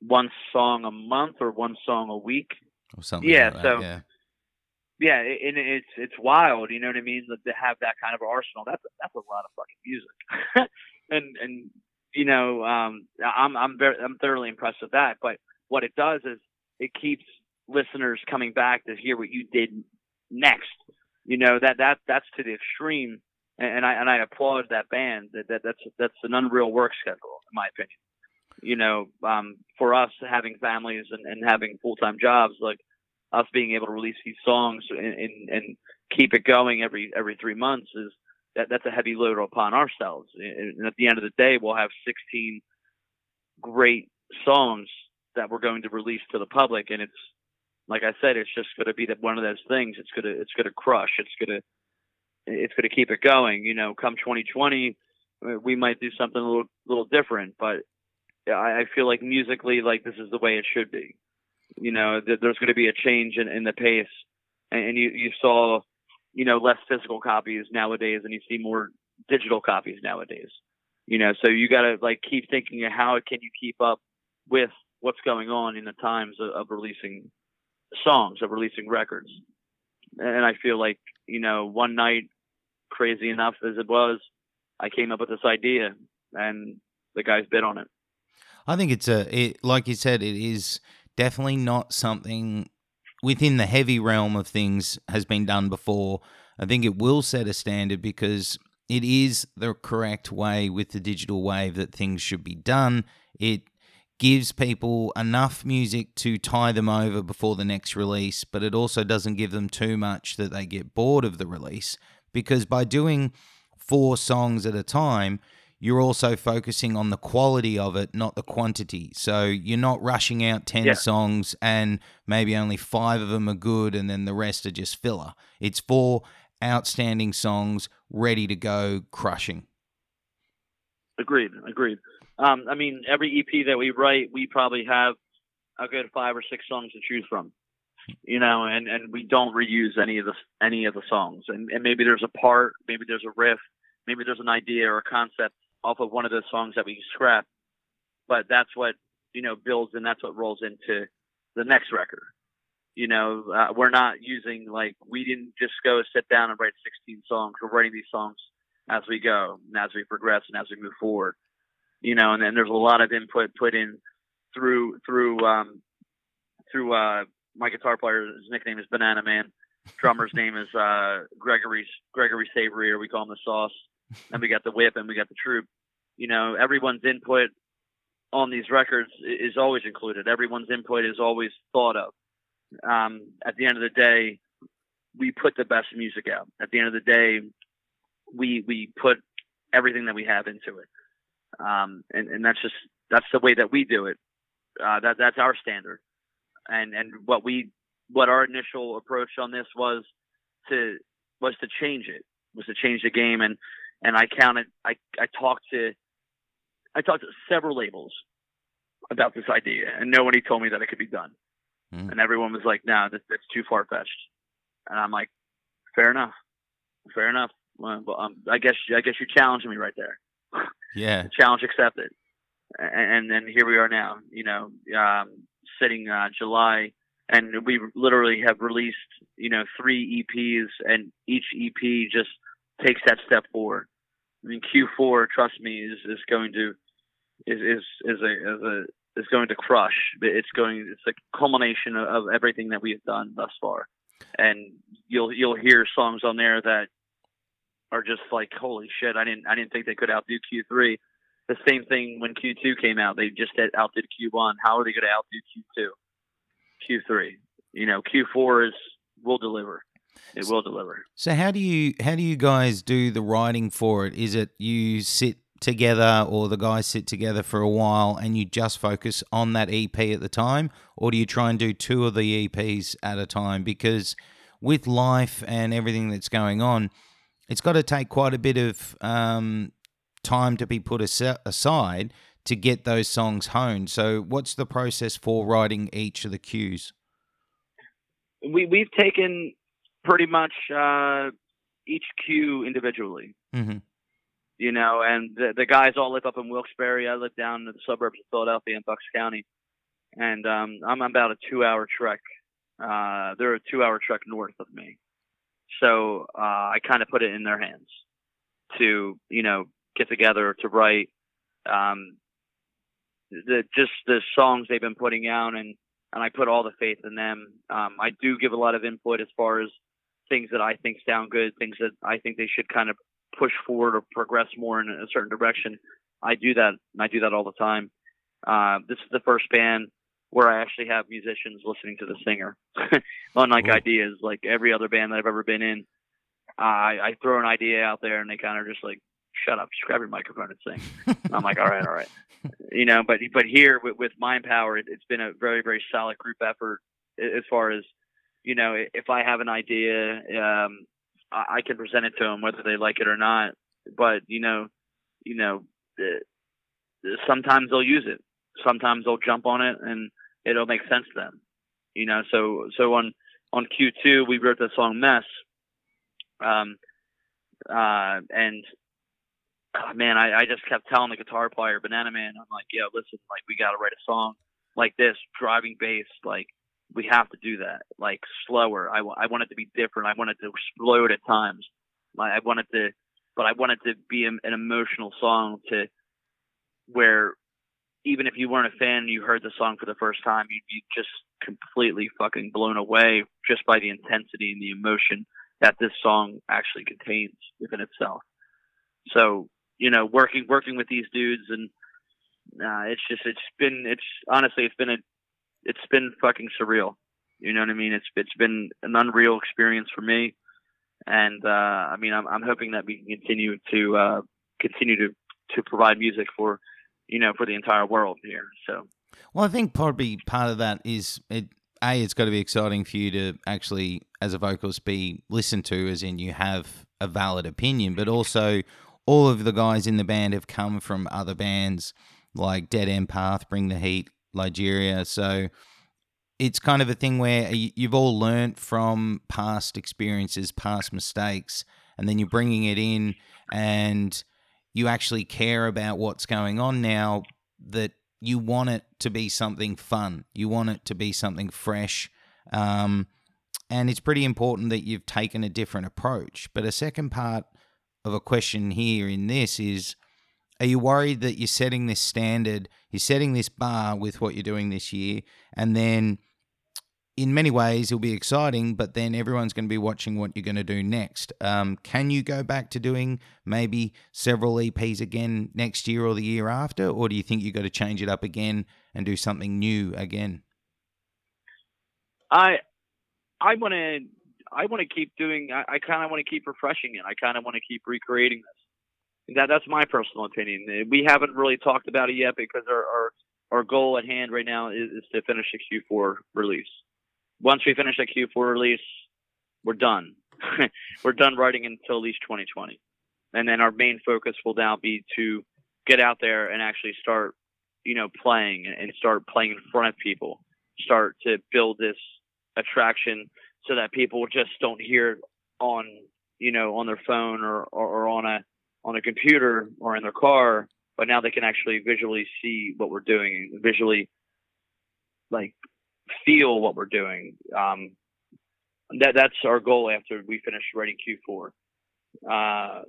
one song a month or one song a week. Or something. Yeah, like so yeah yeah, and it's it's wild, you know what I mean? To have that kind of arsenal, that's that's a lot of fucking music, and and you know, um, I'm I'm very I'm thoroughly impressed with that. But what it does is it keeps listeners coming back to hear what you did next. You know that that that's to the extreme, and, I and I applaud that band. That, that that's that's an unreal work schedule, in my opinion. You know, um, for us having families and, and having full time jobs, like us being able to release these songs and, and, and keep it going every every three months is that that's a heavy load upon ourselves. And at the end of the day, we'll have 16 great songs that we're going to release to the public, and it's like I said, it's just going to be that one of those things. It's gonna it's gonna crush. It's gonna it's gonna keep it going. You know, come 2020, we might do something a little little different, but I, I feel like musically, like this is the way it should be you know, th- there's going to be a change in, in the pace, and, and you you saw, you know, less physical copies nowadays, and you see more digital copies nowadays. You know, so you got to like keep thinking how can you keep up with what's going on in the times of, of releasing songs, of releasing records. And I feel like, you know, one night, crazy enough as it was, I came up with this idea, and the guys bid on it. I think it's a, it, like you said, it is definitely not something within the heavy realm of things has been done before. I think it will set a standard because it is the correct way with the digital wave that things should be done. It gives people enough music to tie them over before the next release, but it also doesn't give them too much that they get bored of the release. Because by doing four songs at a time, you're also focusing on the quality of it, not the quantity. So you're not rushing out 10 yeah. songs and maybe only five of them are good and then the rest are just filler. It's four outstanding songs ready to go crushing. Agreed. Agreed. Um, I mean, every EP that we write, we probably have a good five or six songs to choose from. You know, and, and we don't reuse any of the any of the songs. And, and maybe there's a part, maybe there's a riff, maybe there's an idea or a concept off of one of the songs that we scrap. But that's what you know builds, and that's what rolls into the next record. You know, uh, we're not using like we didn't just go sit down and write 16 songs. We're writing these songs as we go, and as we progress, and as we move forward you know, and then there's a lot of input put in through through um, through uh, my guitar player. His nickname is Banana Man. Drummer's name is uh, Gregory Gregory Savory, or we call him the Sauce. And we got the Whip, and we got the Troop. You know, everyone's input on these records is always included. Everyone's input is always thought of. Um, at the end of the day, we put the best music out. At the end of the day, we we put everything that we have into it um, and and that's just that's the way that we do it. Uh, that that's our standard, and and what we what our initial approach on this was to was to change it was to change the game. And and I counted I I talked to I talked to several labels about this idea and nobody told me that it could be done. Mm. and everyone was like no that, that's too far fetched and I'm like fair enough. Fair enough. Well, um, I guess I guess you challenged me right there yeah. Challenge accepted. And then here we are now, you know, um, sitting uh, July, and we literally have released, you know, three EPs, and each EP just takes that step forward. I mean, Q4, trust me, is is going to is is is a is a is going to crush. It's going. It's a culmination of, of everything that we've done thus far, and you'll you'll hear songs on there that are just like, holy shit, I didn't I didn't think they could outdo Q3. The same thing when Q2 came out, they just outdid Q1. How are they going to outdo Q2, Q3? You know, Q4 is will deliver. It will deliver. So how do you how do you guys do the writing for it? Is it you sit together or the guys sit together for a while and you just focus on that EP at the time or do you try and do two of the EPs at a time because with life and everything that's going on it's got to take quite a bit of um, time to be put aside to get those songs honed. So, what's the process for writing each of the cues? We we've taken pretty much uh, each cue individually. Mm-hmm. You know, and the, the guys all live up in Wilkes-Barre. I live down in the suburbs of Philadelphia in Bucks County, and um, I'm about a two-hour trek. Uh, they're a two-hour trek north of me. So uh, I kind of put it in their hands to, you know, get together to write um, the just the songs they've been putting out, and and I put all the faith in them. Um, I do give a lot of input as far as things that I think sound good, things that I think they should kind of push forward or progress more in a certain direction. I do that. I do that all the time. Uh, this is the first band where I actually have musicians listening to the singer. Unlike ideas, like every other band that I've ever been in, I, I throw an idea out there and they kind of just like, shut up, just grab your microphone and sing. I'm like, all right, all right. You know, but but here with, with Mind Power, it, it's been a very very solid group effort as far as you know. If I have an idea, um, I, I can present it to them whether they like it or not. But you know, you know, sometimes they'll use it. Sometimes they'll jump on it and it'll make sense then. You know, so so on on Q2 we wrote the song Mess. Um uh and oh, man, I, I just kept telling the guitar player, Banana Man, I'm like, yeah, listen, like we gotta write a song like this, driving bass, like we have to do that, like slower. I, I want it to be different. I want it to explode at times. Like I wanted to, but I wanted to be an emotional song to where even if you weren't a fan and you heard the song for the first time, you'd be just completely fucking blown away just by the intensity and the emotion that this song actually contains within itself. So you know, working working with these dudes and uh, it's just it's been it's honestly it's been a it's been fucking surreal. You know what I mean? It's it's been an unreal experience for me, and uh, I mean I'm I'm hoping that we can continue to uh, continue to to provide music for you know for the entire world here. So. Well, I think probably part of that is it. A, it's got to be exciting for you to actually, as a vocalist, be listened to, as in you have a valid opinion, but also all of the guys in the band have come from other bands like Dead Empath, Bring the Heat, Ligeria. So it's kind of a thing where you've all learnt from past experiences, past mistakes, and then you're bringing it in and you actually care about what's going on now that you want it to be something fun. You want it to be something fresh. Um, and it's pretty important that you've taken a different approach. But a second part of a question here in this is are you worried that you're setting this standard, you're setting this bar with what you're doing this year, and then in many ways it'll be exciting, but then everyone's going to be watching what you're going to do next. Um, can you go back to doing maybe several EPs again next year or the year after, or do you think you've got to change it up again and do something new again? I I want to I want to keep doing. I, I kind of want to keep refreshing it. I kind of want to keep recreating this that that's my personal opinion. We haven't really talked about it yet because our our, our goal at hand right now is, is to finish a Q4 release. Once we finish that Q4 release, we're done. we're done writing until at least 2020, and then our main focus will now be to get out there and actually start, you know, playing and start playing in front of people. Start to build this attraction so that people just don't hear on you know on their phone or, or, or on a on a computer or in their car, but now they can actually visually see what we're doing, visually like feel what we're doing. Um, that that's our goal after we finish writing Q4. Uh,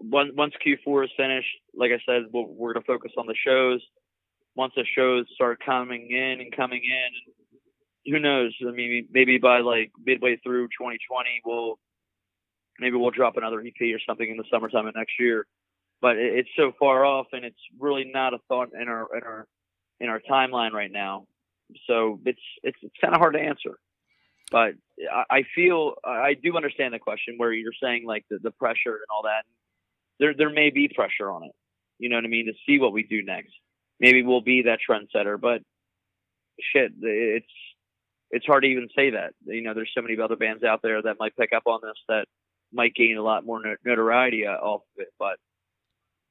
once once Q4 is finished, like I said, we we are going to focus on the shows. Once the shows start coming in and coming in, who knows? I mean, maybe by like midway through 2020, we'll maybe we'll drop another EP or something in the summertime of next year. But it's so far off, and it's really not a thought in our in our in our timeline right now. So it's it's it's kind of hard to answer. But I feel I do understand the question where you're saying like the, the pressure and all that. There there may be pressure on it. You know what I mean to see what we do next. Maybe we'll be that trendsetter, but shit, it's it's hard to even say that. You know, there's so many other bands out there that might pick up on this that might gain a lot more notoriety off of it. But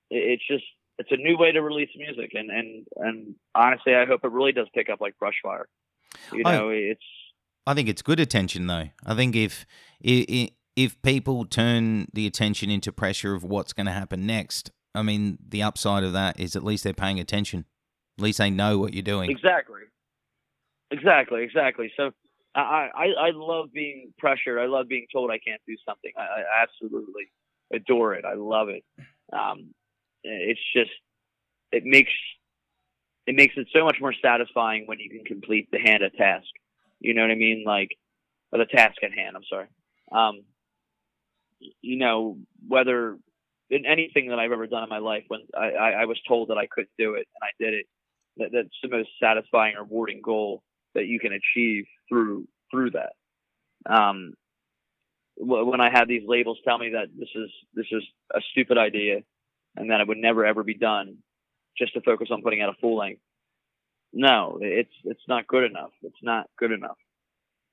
it's just it's a new way to release music, and and and honestly, I hope it really does pick up like Brushfire. You know, I, it's. I think it's good attention, though. I think if if if people turn the attention into pressure of what's going to happen next, I mean, the upside of that is at least they're paying attention. At least they know what you're doing. Exactly. Exactly. Exactly. So I, I, I love being pressured. I love being told I can't do something. I, I absolutely adore it. I love it. Um, it's just, it makes, it makes it so much more satisfying when you can complete the hand a task. You know what I mean? Like, or the task at hand. I'm sorry. Um, you know, whether in anything that I've ever done in my life, when I, I, was told that I couldn't do it and I did it, that, that's the most satisfying, rewarding goal that you can achieve through through that. Um, when I had these labels tell me that this is this is a stupid idea and that it would never ever be done, just to focus on putting out a full length. No, it's it's not good enough. It's not good enough.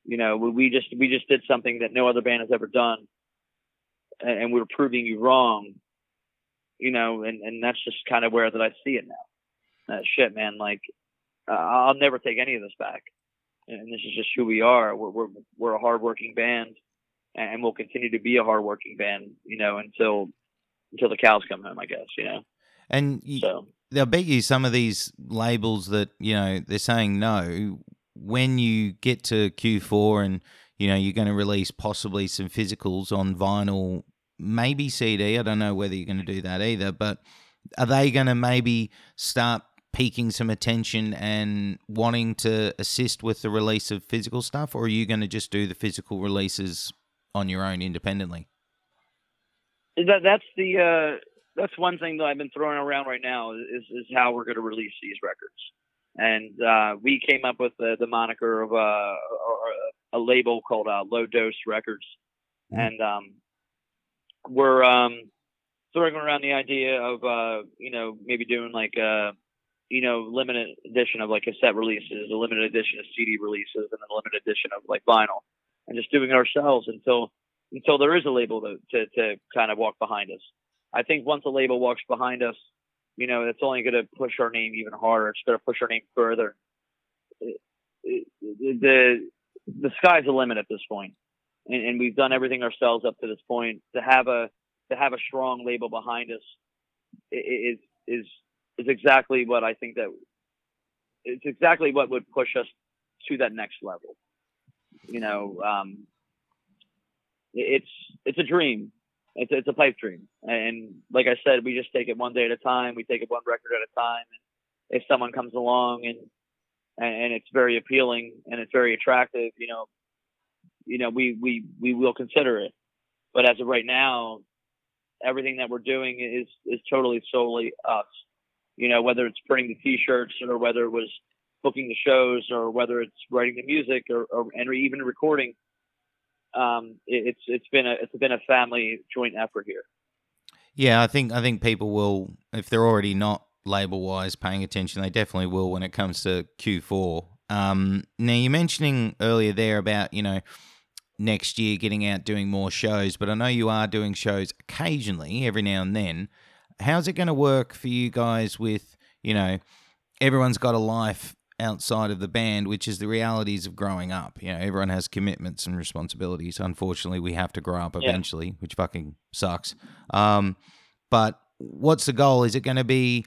You know, we just we just did something that no other band has ever done, and we are proving you wrong. You know, and and that's just kind of where that I see it now. Uh, shit, man. Like, uh, I'll never take any of this back and this is just who we are. We're we're we're a hardworking band, and we'll continue to be a hardworking band, you know, until until the cows come home, I guess, you know. And you, so they'll bet you some of these labels that you know they're saying no when you get to Q4 and you know you're going to release possibly some physicals on vinyl, maybe CD. I don't know whether you're going to do that either, but are they going to maybe start piquing some attention and wanting to assist with the release of physical stuff, or are you going to just do the physical releases on your own independently? That that's the uh, that's one thing that I've been throwing around right now is is how we're going to release these records. And uh, we came up with the, the moniker of uh, a label called uh, Low Dose Records, mm-hmm. and um, we're um, throwing around the idea of uh, you know maybe doing like a you know limited edition of like cassette releases, a limited edition of CD releases, and a limited edition of like vinyl, and just doing it ourselves until until there is a label to, to, to kind of walk behind us. I think once a label walks behind us, you know, it's only going to push our name even harder. It's going to push our name further. The the sky's the limit at this point, and, and we've done everything ourselves up to this point. To have a to have a strong label behind us is is is exactly what I think that it's exactly what would push us to that next level. You know, um, it's it's a dream. It's it's a pipe dream, and like I said, we just take it one day at a time. We take it one record at a time. And if someone comes along and and it's very appealing and it's very attractive, you know, you know, we we we will consider it. But as of right now, everything that we're doing is is totally solely us. You know, whether it's printing the T-shirts or whether it was booking the shows or whether it's writing the music or, or and even recording um, it, it's it's been a it's been a family joint effort here. Yeah, I think I think people will if they're already not label wise paying attention, they definitely will when it comes to Q4. Um, now you're mentioning earlier there about you know next year getting out doing more shows, but I know you are doing shows occasionally, every now and then. How's it going to work for you guys with you know everyone's got a life outside of the band, which is the realities of growing up. You know, everyone has commitments and responsibilities. Unfortunately, we have to grow up eventually, yeah. which fucking sucks. Um, but what's the goal? Is it going to be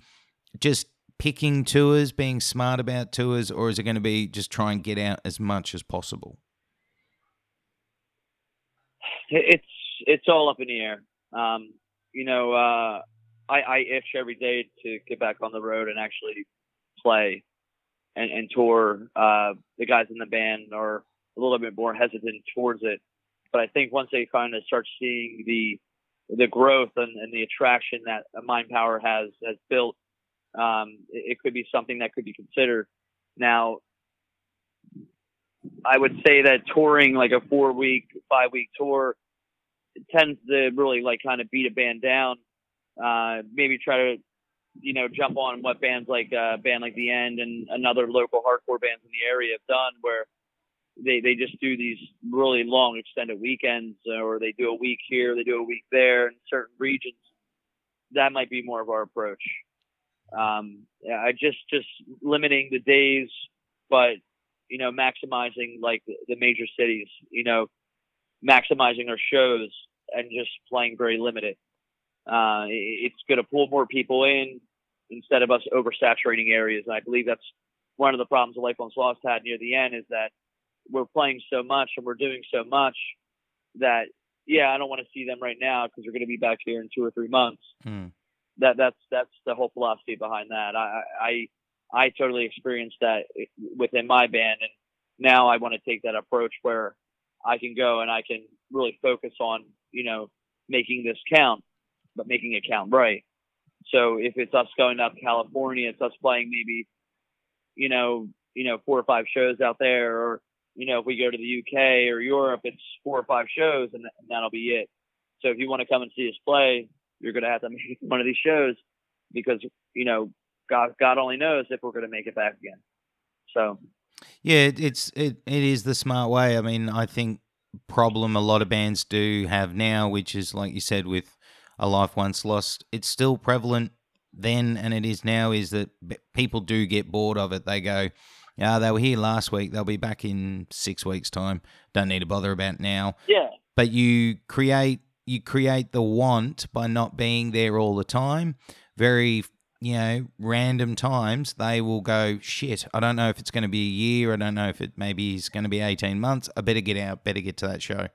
just picking tours, being smart about tours, or is it going to be just try and get out as much as possible? It's it's all up in the air. Um, you know, uh, I, I itch every day to get back on the road and actually play and, and tour. Uh, the guys in the band are a little bit more hesitant towards it, but I think once they kind of start seeing the the growth and, and the attraction that Mind Power has has built, um, it, it could be something that could be considered. Now, I would say that touring like a four week, five week tour tends to really like kind of beat a band down. Uh, maybe try to you know, jump on what bands like uh, band like The End and another local hardcore bands in the area have done, where they they just do these really long extended weekends, or they do a week here, they do a week there in certain regions. That might be more of our approach. Um, I just just limiting the days, but you know, maximizing like the major cities. You know, maximizing our shows and just playing very limited. Uh, it's going to pull more people in instead of us oversaturating areas. And I believe that's one of the problems the Life Once Lost had near the end is that we're playing so much and we're doing so much that yeah, I don't want to see them right now because they're going to be back here in two or three months. Mm. That that's that's the whole philosophy behind that. I I I totally experienced that within my band, and now I want to take that approach where I can go and I can really focus on you know making this count but making it count right. So if it's us going to California, it's us playing maybe, you know, you know, four or five shows out there, or you know, if we go to the UK or Europe, it's four or five shows, and, and that'll be it. So if you want to come and see us play, you're going to have to make one of these shows because you know, God, God only knows if we're going to make it back again. So, yeah, it's it it is the smart way. I mean, I think problem a lot of bands do have now, which is like you said with a life once lost. It's still prevalent then and it is now is that people do get bored of it. They go, yeah, they were here last week. They'll be back in six weeks' time. Don't need to bother about now. Yeah. But you create you create the want by not being there all the time. Very you know random times they will go shit. I don't know if it's going to be a year. I don't know if it maybe is going to be eighteen months. I better get out. Better get to that show.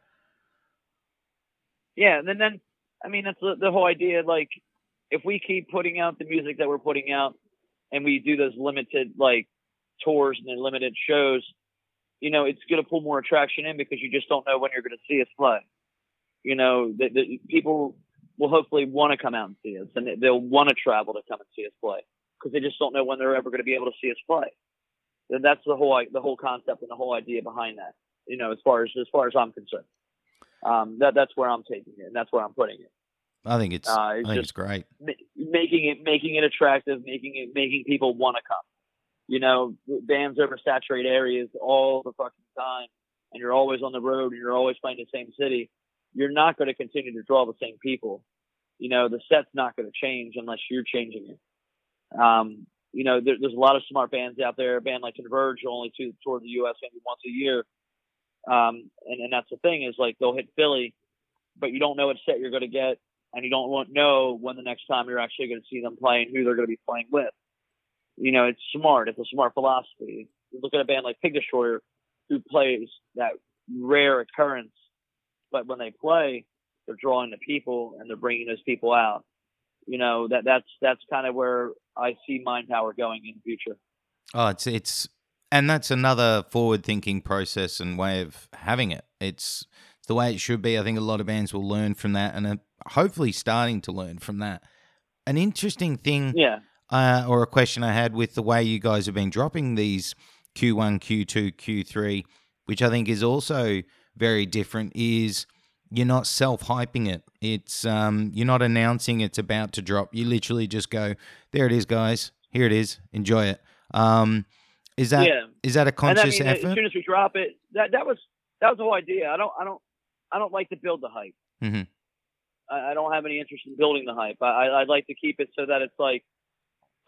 Yeah, and then, then I mean, that's the, the whole idea. Like, if we keep putting out the music that we're putting out, and we do those limited like tours and limited shows, you know, it's going to pull more attraction in because you just don't know when you're going to see us play. You know, the people will hopefully want to come out and see us, and they'll want to travel to come and see us play because they just don't know when they're ever going to be able to see us play. And that's the whole the whole concept and the whole idea behind that. You know, as far as as far as I'm concerned, um, that that's where I'm taking it, and that's where I'm putting it. I think it's, uh, it's I think it's great. making it making it attractive, making it making people want to come. You know, bands oversaturate areas all the fucking time, and you're always on the road, and you're always playing the same city. You're not going to continue to draw the same people. You know, the set's not going to change unless you're changing it. Um, you know, there, there's a lot of smart bands out there. A band like Converge only to tour the U.S. maybe once a year. Um, and, and that's the thing is like they'll hit Philly, but you don't know what set you're going to get, and you don't want, know when the next time you're actually going to see them play and who they're going to be playing with. You know, it's smart. It's a smart philosophy. You look at a band like Pig Destroyer, who plays that rare occurrence, but when they play, they're drawing the people and they're bringing those people out. You know that that's that's kind of where I see Mind Power going in the future. Oh, it's it's and that's another forward thinking process and way of having it. It's, the way it should be. I think a lot of bands will learn from that and are hopefully starting to learn from that. An interesting thing, yeah, uh, or a question I had with the way you guys have been dropping these Q1, Q2, Q3, which I think is also very different, is you're not self hyping it. It's um, you're not announcing it's about to drop. You literally just go, there it is, guys. Here it is. Enjoy it. Um, is that yeah. is that a conscious and I mean, effort? As soon as we drop it, that that was that was the whole idea. I don't I don't I don't like to build the hype. Mm-hmm. I, I, don't have any interest in building the hype. I, I would like to keep it so that it's like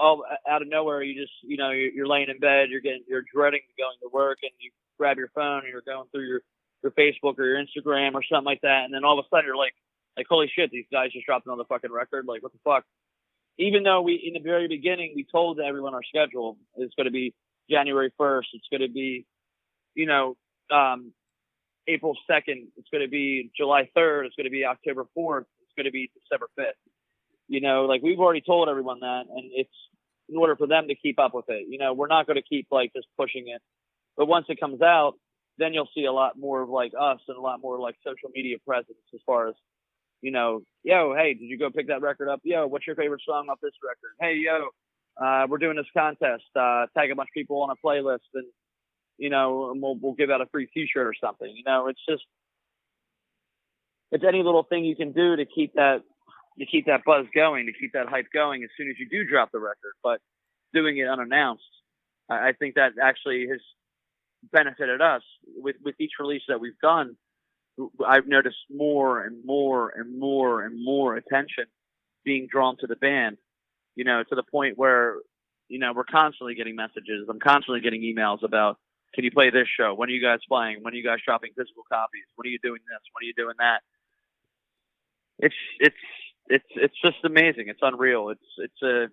oh out of nowhere you just you know you're, you're laying in bed you're getting you're dreading going to work and you grab your phone and you're going through your your Facebook or your Instagram or something like that and then all of a sudden you're like like holy shit these guys just dropped another fucking record like what the fuck even though we in the very beginning we told everyone our schedule is going to be January 1st. It's going to be, you know, um, April 2nd. It's going to be July 3rd. It's going to be October 4th. It's going to be December 5th. You know, like we've already told everyone that, and it's in order for them to keep up with it. You know, we're not going to keep like just pushing it, but once it comes out, then you'll see a lot more of like us and a lot more like social media presence as far as, you know, yo, hey, did you go pick that record up? Yo, what's your favorite song off this record? Hey, yo, uh, we're doing this contest. Uh, tag a bunch of people on a playlist, and you know, and we'll we'll give out a free T-shirt or something. You know, it's just it's any little thing you can do to keep that to keep that buzz going, to keep that hype going as soon as you do drop the record. But doing it unannounced, I think that actually has benefited us with with each release that we've done. I've noticed more and more and more and more attention being drawn to the band you know, to the point where, you know, we're constantly getting messages. I'm constantly getting emails about, can you play this show? When are you guys playing? When are you guys dropping physical copies? When are you doing this? When are you doing that? It's, it's, it's, it's just amazing. It's unreal. It's, it's a,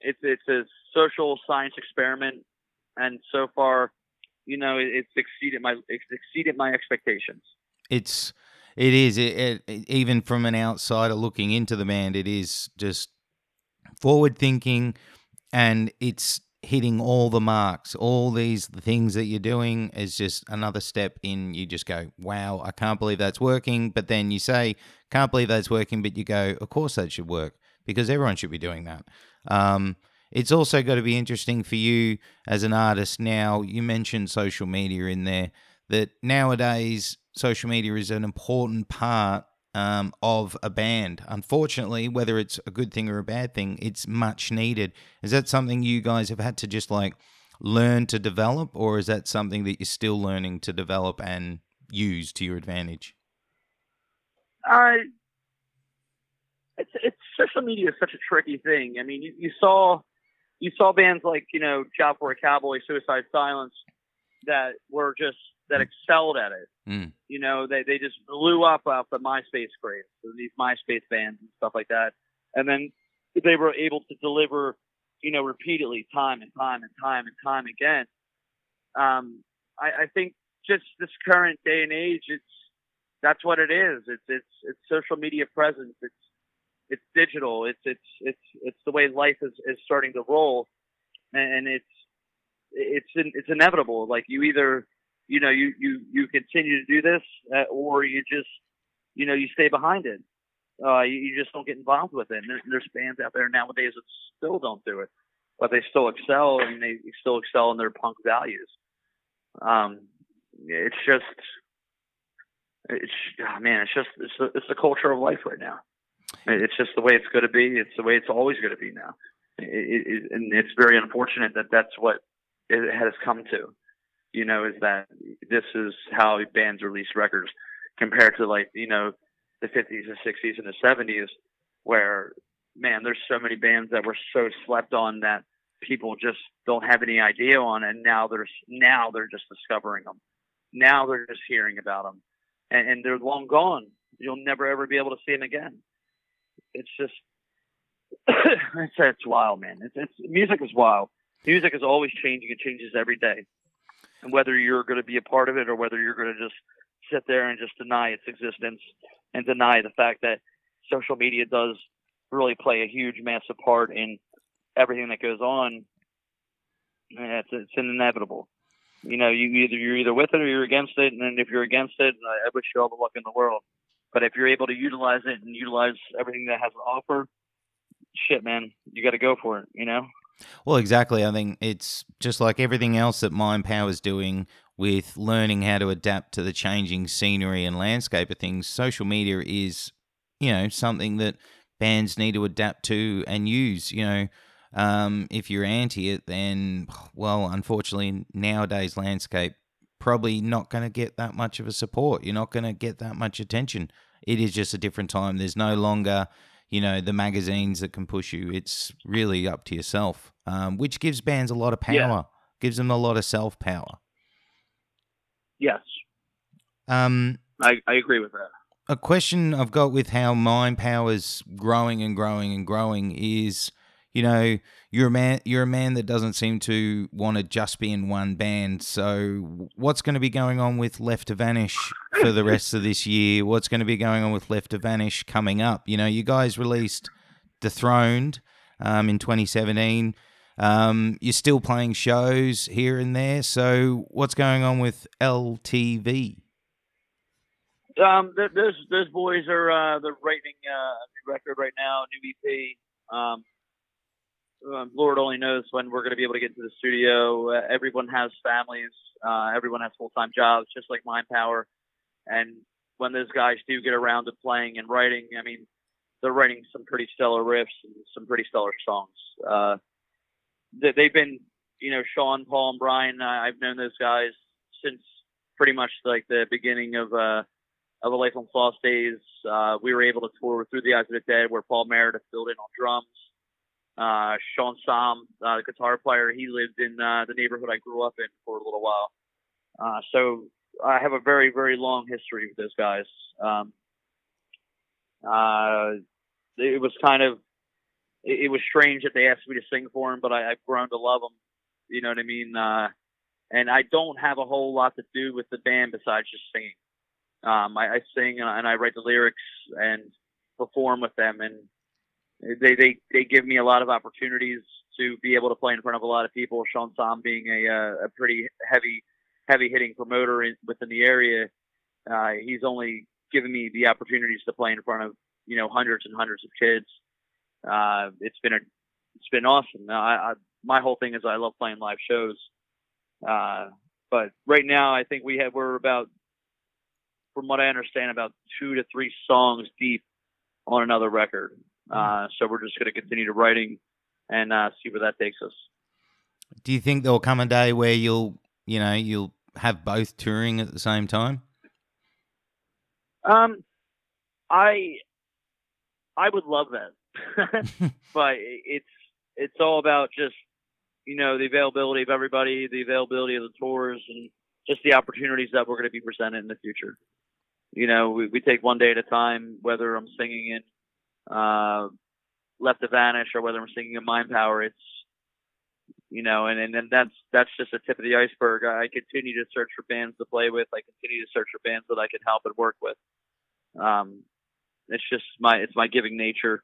it's, it's a social science experiment. And so far, you know, it, it's exceeded my, it's exceeded my expectations. It's, it is. It, it, even from an outsider looking into the band, it is just forward thinking, and it's hitting all the marks. All these things that you're doing is just another step in. You just go, wow, I can't believe that's working. But then you say, can't believe that's working. But you go, of course that should work because everyone should be doing that. Um, it's also got to be interesting for you as an artist now. You mentioned social media in there, that nowadays social media is an important part um, of a band. Unfortunately, whether it's a good thing or a bad thing, it's much needed. Is that something you guys have had to just like learn to develop, or is that something that you're still learning to develop and use to your advantage? I. it's it's social media is such a tricky thing. I mean, you, you saw you saw bands like you know Job for a Cowboy, Suicide Silence that were just that excelled at it. Mm. You know, they they just blew up off the MySpace craze, so these MySpace bands and stuff like that, and then they were able to deliver, you know, repeatedly, time and time and time and time again. Um, I, I think just this current day and age, it's that's what it is. It's it's it's social media presence. It's it's digital. It's it's it's it's the way life is is starting to roll, and it's it's it's inevitable. Like you either you know, you, you, you continue to do this uh, or you just, you know, you stay behind it. uh, you, you just don't get involved with it. And there, there's bands out there nowadays that still don't do it, but they still excel and they still excel in their punk values. Um, it's just, it's oh man, it's just it's the, it's the culture of life right now. It's just the way it's going to be. It's the way it's always going to be now. It, it, and it's very unfortunate that that's what it has come to. You know, is that this is how bands release records compared to like you know the 50s and 60s and the 70s, where man, there's so many bands that were so slept on that people just don't have any idea on, and now there's now they're just discovering them. Now they're just hearing about them, and, and they're long gone. You'll never ever be able to see them again. It's just it's, it's wild, man. It's, it's music is wild. Music is always changing. It changes every day, and whether you're going to be a part of it or whether you're going to just sit there and just deny its existence and deny the fact that social media does really play a huge, massive part in everything that goes on. It's, it's inevitable. You know, you either you're either with it or you're against it, and if you're against it, I wish you all the luck in the world. But if you're able to utilize it and utilize everything that has to offer, shit, man, you got to go for it. You know. Well, exactly. I think it's just like everything else that Mind Power is doing with learning how to adapt to the changing scenery and landscape of things. Social media is, you know, something that bands need to adapt to and use. You know, um, if you're anti it, then, well, unfortunately, nowadays landscape probably not going to get that much of a support. You're not going to get that much attention. It is just a different time. There's no longer, you know, the magazines that can push you. It's really up to yourself, um, which gives bands a lot of power, yeah. gives them a lot of self power. Yes. Um, I, I agree with that. A question I've got with how mind power is growing and growing and growing is you know, you're a man. You're a man that doesn't seem to want to just be in one band. So, what's going to be going on with Left to Vanish for the rest of this year? What's going to be going on with Left to Vanish coming up? You know, you guys released Dethroned um, in 2017. Um, you're still playing shows here and there. So, what's going on with LTV? Um, those those boys are uh, they're writing uh, a new record right now, new EP. Um, um, Lord only knows when we're going to be able to get to the studio. Uh, everyone has families. Uh, everyone has full time jobs, just like Mind Power. And when those guys do get around to playing and writing, I mean, they're writing some pretty stellar riffs and some pretty stellar songs. Uh, they, have been, you know, Sean, Paul, and Brian. I've known those guys since pretty much like the beginning of uh, of a Life Once Lost days. Uh, we were able to tour through the Eyes of the Dead, where Paul Meredith filled in on drums. Uh, Sean Sam, uh, the guitar player, he lived in uh, the neighborhood I grew up in for a little while. Uh, so I have a very, very long history with those guys. Um, uh, it was kind of, it, it, was strange that they asked me to sing for them, but I, have grown to love them. You know what I mean? Uh, and I don't have a whole lot to do with the band besides just singing. Um, I, I sing and I write the lyrics and perform with them and they they they give me a lot of opportunities to be able to play in front of a lot of people. Sean Sam being a uh, a pretty heavy heavy hitting promoter in, within the area, uh, he's only given me the opportunities to play in front of you know hundreds and hundreds of kids. Uh, it's been a it's been awesome. I, I, my whole thing is I love playing live shows. Uh, but right now I think we have we're about from what I understand about two to three songs deep on another record. Uh, so we're just going to continue to writing and uh, see where that takes us. Do you think there'll come a day where you'll, you know, you'll have both touring at the same time? Um, I, I would love that, but it's it's all about just you know the availability of everybody, the availability of the tours, and just the opportunities that we're going to be presented in the future. You know, we, we take one day at a time. Whether I'm singing in uh, left to vanish or whether I'm singing a mind power, it's you know, and and then that's that's just a tip of the iceberg. I continue to search for bands to play with. I continue to search for bands that I can help and work with. Um, it's just my it's my giving nature,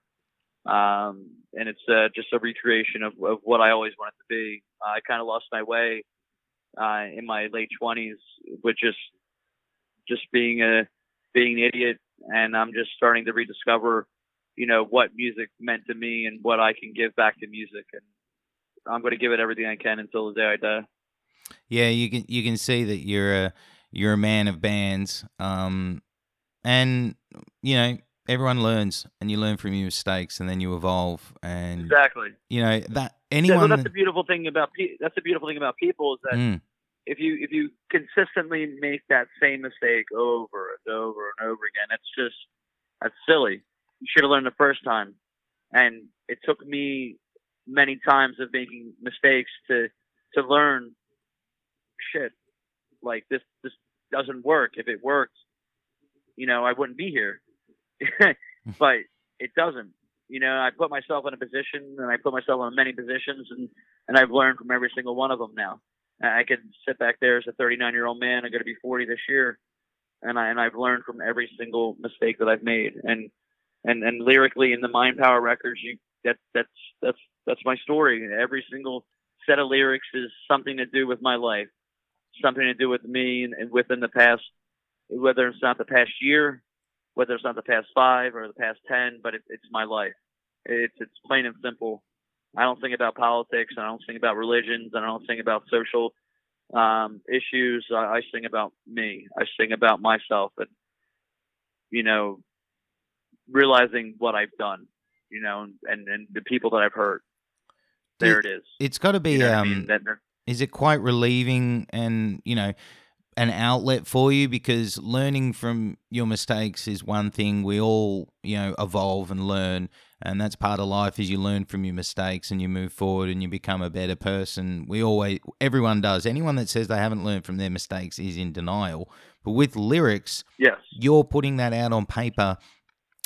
um, and it's uh, just a recreation of, of what I always wanted to be. Uh, I kind of lost my way uh, in my late twenties with just just being a being an idiot and I'm just starting to rediscover, you know, what music meant to me and what I can give back to music, and I'm going to give it everything I can until the day I die. Yeah, you can you can see that you're a you're a man of bands, um, and you know everyone learns, and you learn from your mistakes, and then you evolve, and Exactly. you know that Yeah, anyone. well, that's the beautiful thing about pe- that's the beautiful thing about people is that Mm, if you if you consistently make that same mistake over and over and over again, it's just that's silly. You should have learned the first time. And it took me many times of making mistakes to to learn shit. Like this this doesn't work. If it worked, you know, I wouldn't be here. but it doesn't. You know, I put myself in a position and I put myself in many positions and and I've learned from every single one of them now. I could sit back there as a 39 year old man. I'm going to be 40 this year, and I and I've learned from every single mistake that I've made. And and and lyrically in the Mind Power records, you that that's that's that's my story. Every single set of lyrics is something to do with my life, something to do with me and, and within the past, whether it's not the past year, whether it's not the past five or the past ten, but it, it's my life. It's it's plain and simple. I don't think about politics. I don't think about religions. I don't think about social um, issues. I, I sing about me. I sing about myself, and you know, realizing what I've done, you know, and and the people that I've hurt. There it is. it's got to be You know what I um. mean? Is it quite relieving and you know an outlet for you because learning from your mistakes is one thing we all you know evolve and learn and that's part of life is you learn from your mistakes and you move forward and you become a better person we always everyone does anyone that says they haven't learned from their mistakes is in denial but with lyrics yes. you're putting that out on paper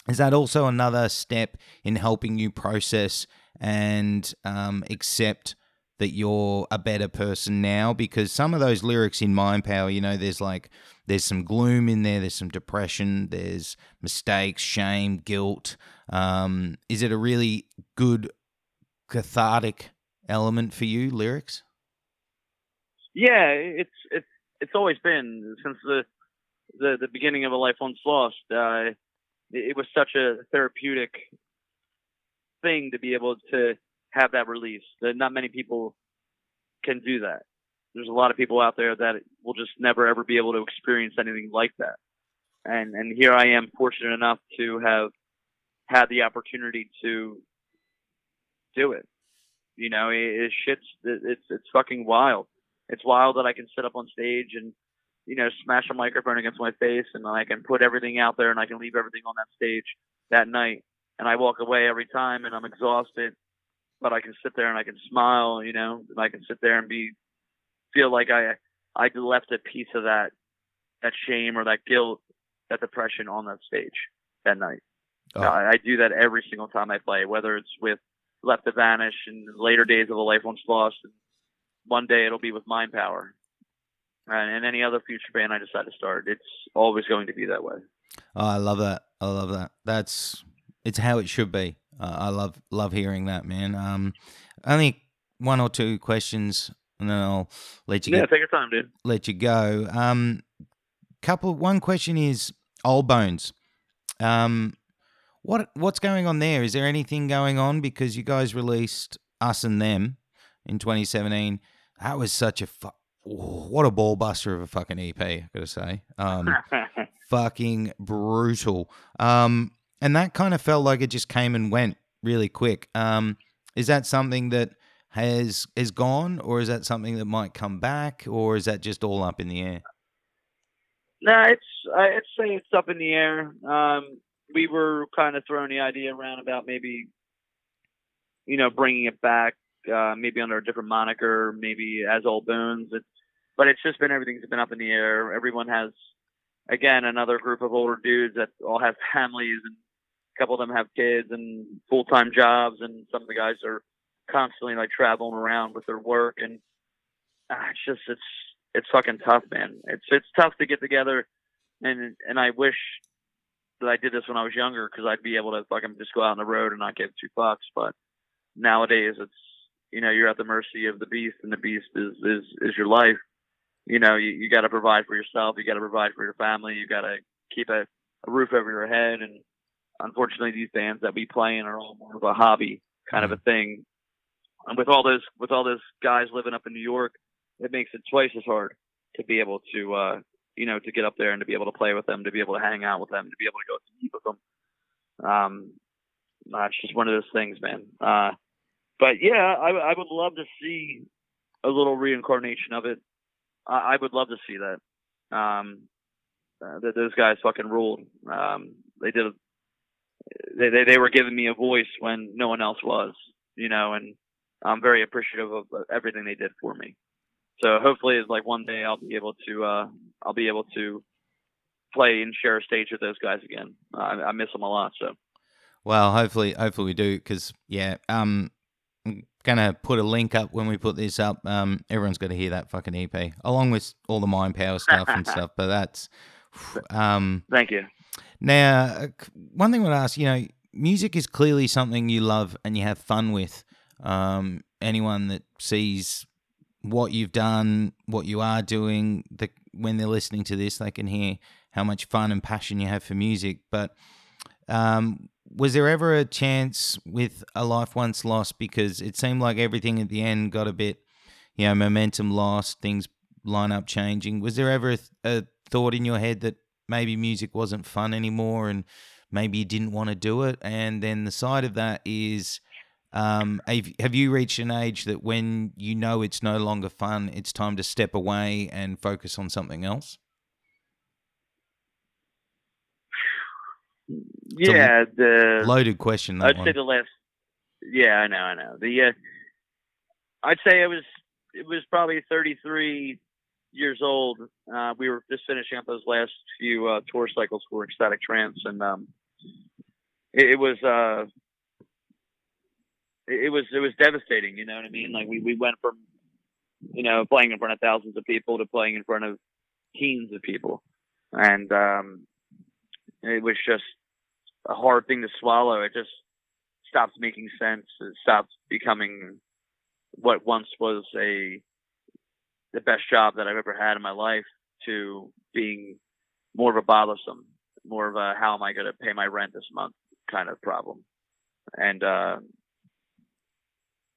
is that also another step in helping you process and um, accept that you're a better person now? Because some of those lyrics in mind power you know there's like there's some gloom in there there's some depression there's mistakes shame guilt. Um, is it a really good cathartic element for you lyrics? Yeah, it's it's it's always been. Since the the, the beginning of a life once lost. Uh, it, it was such a therapeutic thing to be able to have that release. That not many people can do that. There's a lot of people out there that will just never ever be able to experience anything like that. And and here I am, fortunate enough to have had the opportunity to do it. You know, it, it's shit's it, it's it's fucking wild it's wild that I can sit up on stage and you know smash a microphone against my face and I can put everything out there and I can leave everything on that stage that night and I walk away every time and I'm exhausted but I can sit there and I can smile you know and I can sit there and be feel like I I left a piece of that that shame or that guilt that depression on that stage that night Oh. I, I do that every single time I play whether it's with Left to Vanish and later days of a life once lost and one day it'll be with Mind Power. And, any other future band I decide to start, it's always going to be that way. Oh, I love that. I love that. That's it's how it should be. Uh, I love love hearing that, man. Um, only one or two questions, and then I'll let you Yeah, get, take your time, dude. let you go. Um, couple. One question is Old Bones. Um, what what's going on there? Is there anything going on because you guys released Us and Them in 2017? That was such a fu- what a ball buster of a fucking EP. I gotta say. Um, fucking brutal. Um, and that kind of felt like it just came and went really quick. Um, is that something that has is gone, or is that something that might come back, or is that just all up in the air? no, it's I'd say it's up in the air. Um, we were kind of throwing the idea around about maybe, you know, bringing it back, uh, maybe under a different moniker, maybe as Old Bones. It's, but it's just been everything's been up in the air. Everyone has, again, another group of older dudes that all have families, and a couple of them have kids and full time jobs, and some of the guys are constantly like traveling around with their work, and ah, it's just it's it's fucking tough, man. It's it's tough to get together, and and I wish that I did this when I was younger because I'd be able to fucking just go out on the road and not give two fucks. But nowadays, it's you know you're at the mercy of the beast, and the beast is is is your life. You know, you, you got to provide for yourself. You got to provide for your family. You got to keep a a roof over your head. And unfortunately, these bands that we play in are all more of a hobby kind of a thing. And with all those with all those guys living up in New York, it makes it twice as hard to be able to uh, you know to get up there and to be able to play with them, to be able to hang out with them, to be able to go eat with them. Um, uh, it's just one of those things, man. Uh, but yeah, I, I would love to see a little reincarnation of it. I, I would love to see that. Um, uh, that those guys fucking ruled. Um, they did. They, they they were giving me a voice when no one else was, you know, and I'm very appreciative of everything they did for me. So hopefully, it's like one day I'll be able to uh, I'll be able to play and share a stage with those guys again. I, I miss them a lot. So. Well, hopefully, hopefully we do, because yeah, um, gonna put a link up when we put this up. Um, everyone's got to hear that fucking EP, along with all the mind power stuff and stuff. But that's, um, thank you. Now, uh, one thing I to ask, you know, music is clearly something you love and you have fun with. Um, anyone that sees what you've done, what you are doing, the, when they're listening to this, they can hear how much fun and passion you have for music. But um, was there ever a chance with a life once lost because it seemed like everything at the end got a bit, you know, momentum lost, things line up changing. Was there ever a, a thought in your head that maybe music wasn't fun anymore and maybe you didn't want to do it? And then the side of that is, um, have you reached an age that when you know it's no longer fun, it's time to step away and focus on something else? Yeah, the loaded question. I'd one. say the last. Yeah, I know, I know. The uh, I'd say it was it was probably 33 years old. Uh, we were just finishing up those last few uh, tour cycles for Ecstatic Trance, and um, it, it was uh, it, it was it was devastating. You know what I mean? Like we we went from you know playing in front of thousands of people to playing in front of teens of people, and um, it was just a hard thing to swallow. It just stops making sense. It stops becoming what once was a the best job that I've ever had in my life to being more of a bothersome, more of a how am I going to pay my rent this month kind of problem. And uh,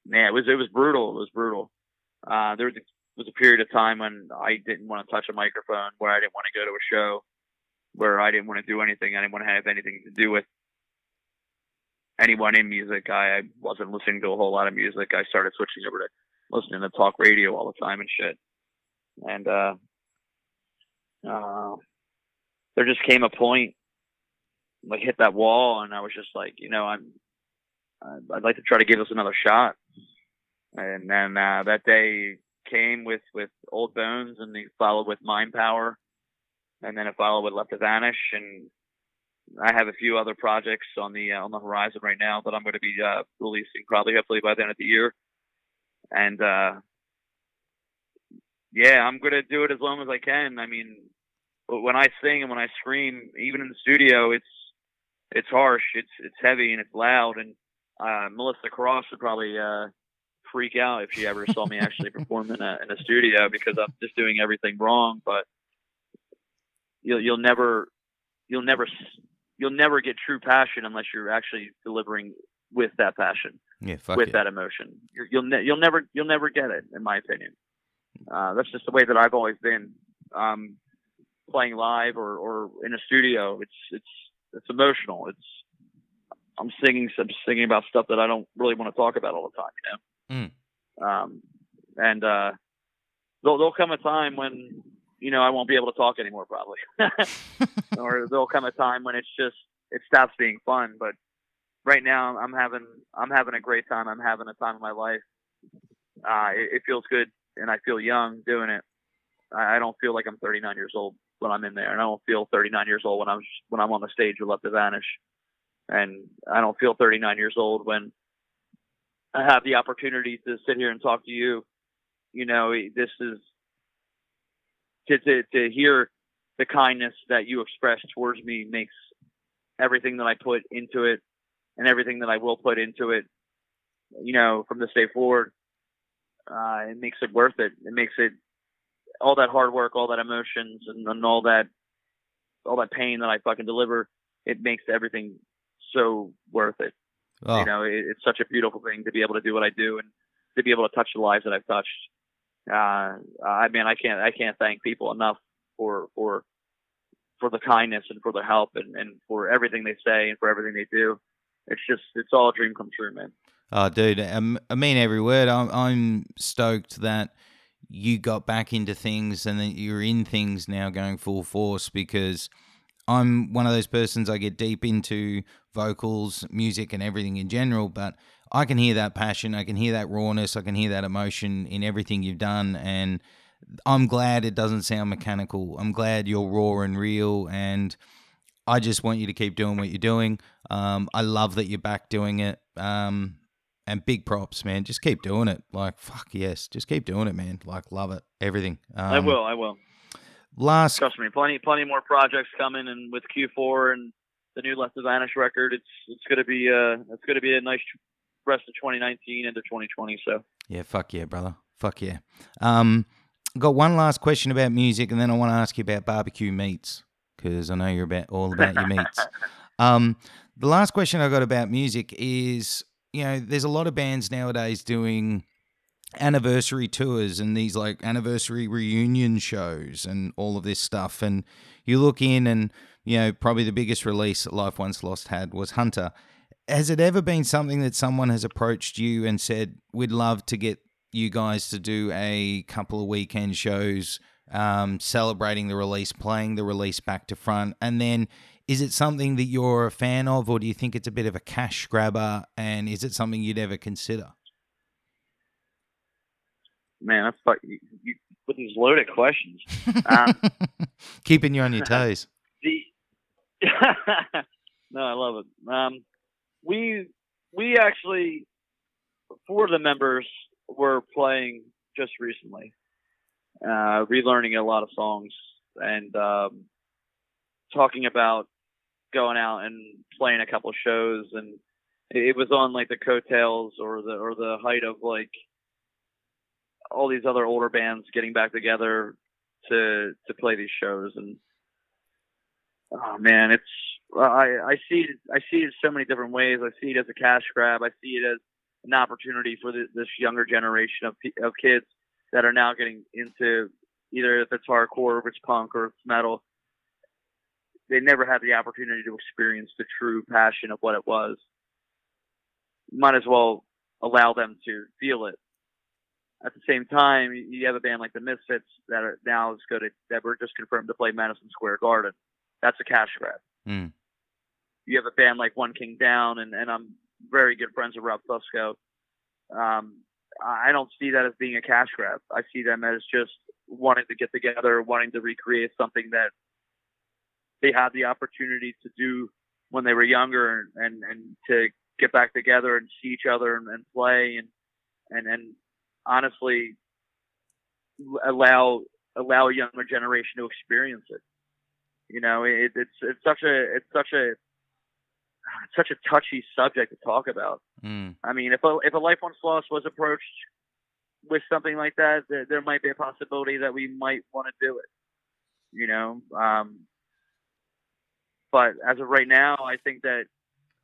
man, it was it was brutal. It was brutal. Uh, there was a, was a period of time when I didn't want to touch a microphone, where I didn't want to go to a show, where I didn't want to do anything. I didn't want to have anything to do with anyone in music. I, I wasn't listening to a whole lot of music. I started switching over to listening to talk radio all the time and shit. And uh, uh, there just came a point, like hit that wall, and I was just like, you know, I'm, I'd like to try to give this another shot. And then uh, that day came with with Old Bones, and he followed with Mind Power, and then it followed with Left to Vanish, and I have a few other projects on the uh, on the horizon right now that I'm going to be uh, releasing probably hopefully by the end of the year. And uh, yeah, I'm going to do it as long as I can. I mean, when I sing and when I scream, even in the studio, it's it's harsh, it's it's heavy, and it's loud. And uh, Melissa Cross would probably uh, freak out if she ever saw me actually perform in a in a studio because I'm just doing everything wrong. But you'll you'll never you'll never you'll never get true passion unless you're actually delivering with that passion, yeah, with it. that emotion. you will ne- you'll never you'll never get it, in my opinion. Uh, that's just the way that I've always been. Um, playing live or, or in a studio, it's it's it's emotional. It's I'm singing some singing about stuff that I don't really want to talk about all the time, you know. Mm. Um, and uh, there'll there'll come a time when you know, I won't be able to talk anymore probably. or there'll come a time when it's just it stops being fun. But right now I'm having I'm having a great time. I'm having a time of my life. Uh, it, it feels good and I feel young doing it. I, I don't feel like I'm 39 years old when I'm in there, and I don't feel 39 years old when I'm when I'm on the stage with Left to Vanish, and I don't feel 39 years old when I have the opportunity to sit here and talk to you. You know, this is to, to, to hear the kindness that you express towards me makes everything that I put into it and everything that I will put into it, you know, from this day forward, uh, it makes it worth it. It makes it all that hard work, all that emotions and, and all that all that pain that I fucking deliver, it makes everything so worth it. Oh, You know, it, it's such a beautiful thing to be able to do what I do and to be able to touch the lives that I've touched. Uh, I mean, I can't, I can't thank people enough for, for, for the kindness and for their help and, and for everything they say and for everything they do. It's just, it's all a dream come true, man. Oh, dude, um, I mean every word. I'm, I'm stoked that you got back into things and that you're in things now going full force because I'm one of those persons I get deep into vocals, music, and everything in general, but I can hear that passion, I can hear that rawness, I can hear that emotion in everything you've done. And I'm glad it doesn't sound mechanical. I'm glad you're raw and real. And I just want you to keep doing what you're doing. Um, I love that you're back doing it. Um, and big props, man. Just keep doing it. Like, fuck yes. Just keep doing it, man. Like, love it. Everything. Um, I will, I will. Last Trust me, plenty, plenty more projects coming, and with Q4 and the new Left Vanish record, it's it's gonna be uh it's gonna be a nice rest of 2019 into 2020. So Yeah, fuck yeah, brother. Fuck yeah. Um, got one last question about music, and then I want to ask you about barbecue meats because I know you're about all about your meats. Um, the last question I got about music is, you know, there's a lot of bands nowadays doing anniversary tours and these like anniversary reunion shows and all of this stuff. And you look in, and you know, probably the biggest release Life Once Lost had was Hunter. Has it ever been something that someone has approached you and said, "We'd love to get you guys to do a couple of weekend shows, um, celebrating the release, playing the release back to front," and then is it something that you're a fan of, or do you think it's a bit of a cash grabber? And is it something you'd ever consider? Man, that's fuck you, you with these loaded questions. Um, Keeping you on your toes. the no, I love it. Um, we we actually four of the members were playing just recently, uh, relearning a lot of songs and um, talking about going out and playing a couple shows, and it it was on like the coattails or the or the height of like all these other older bands getting back together to to play these shows. And oh man it's I I see it I see it so many different ways. I see it as a cash grab. I see it as an opportunity for the, this younger generation of of kids that are now getting into either if it's hardcore or if it's punk or if it's metal. They never had the opportunity to experience the true passion of what it was. Might as well allow them to feel it at the same time, you have a band like the Misfits that are now is good at, that were just confirmed to play Madison Square Garden. That's a cash grab. Mm. You have a band like One King Down, and, and I'm very good friends with Rob Fusco. Um, I don't see that as being a cash grab. I see them as just wanting to get together, wanting to recreate something that they had the opportunity to do when they were younger, and and, and to get back together and see each other and, and play and and and honestly allow allow a younger generation to experience it. You know, it, it's it's such a it's such a it's such a touchy subject to talk about. Mm. I mean, if a if a life once lost was approached with something like that, there, there might be a possibility that we might want to do it. You know, um, but as of right now, I think that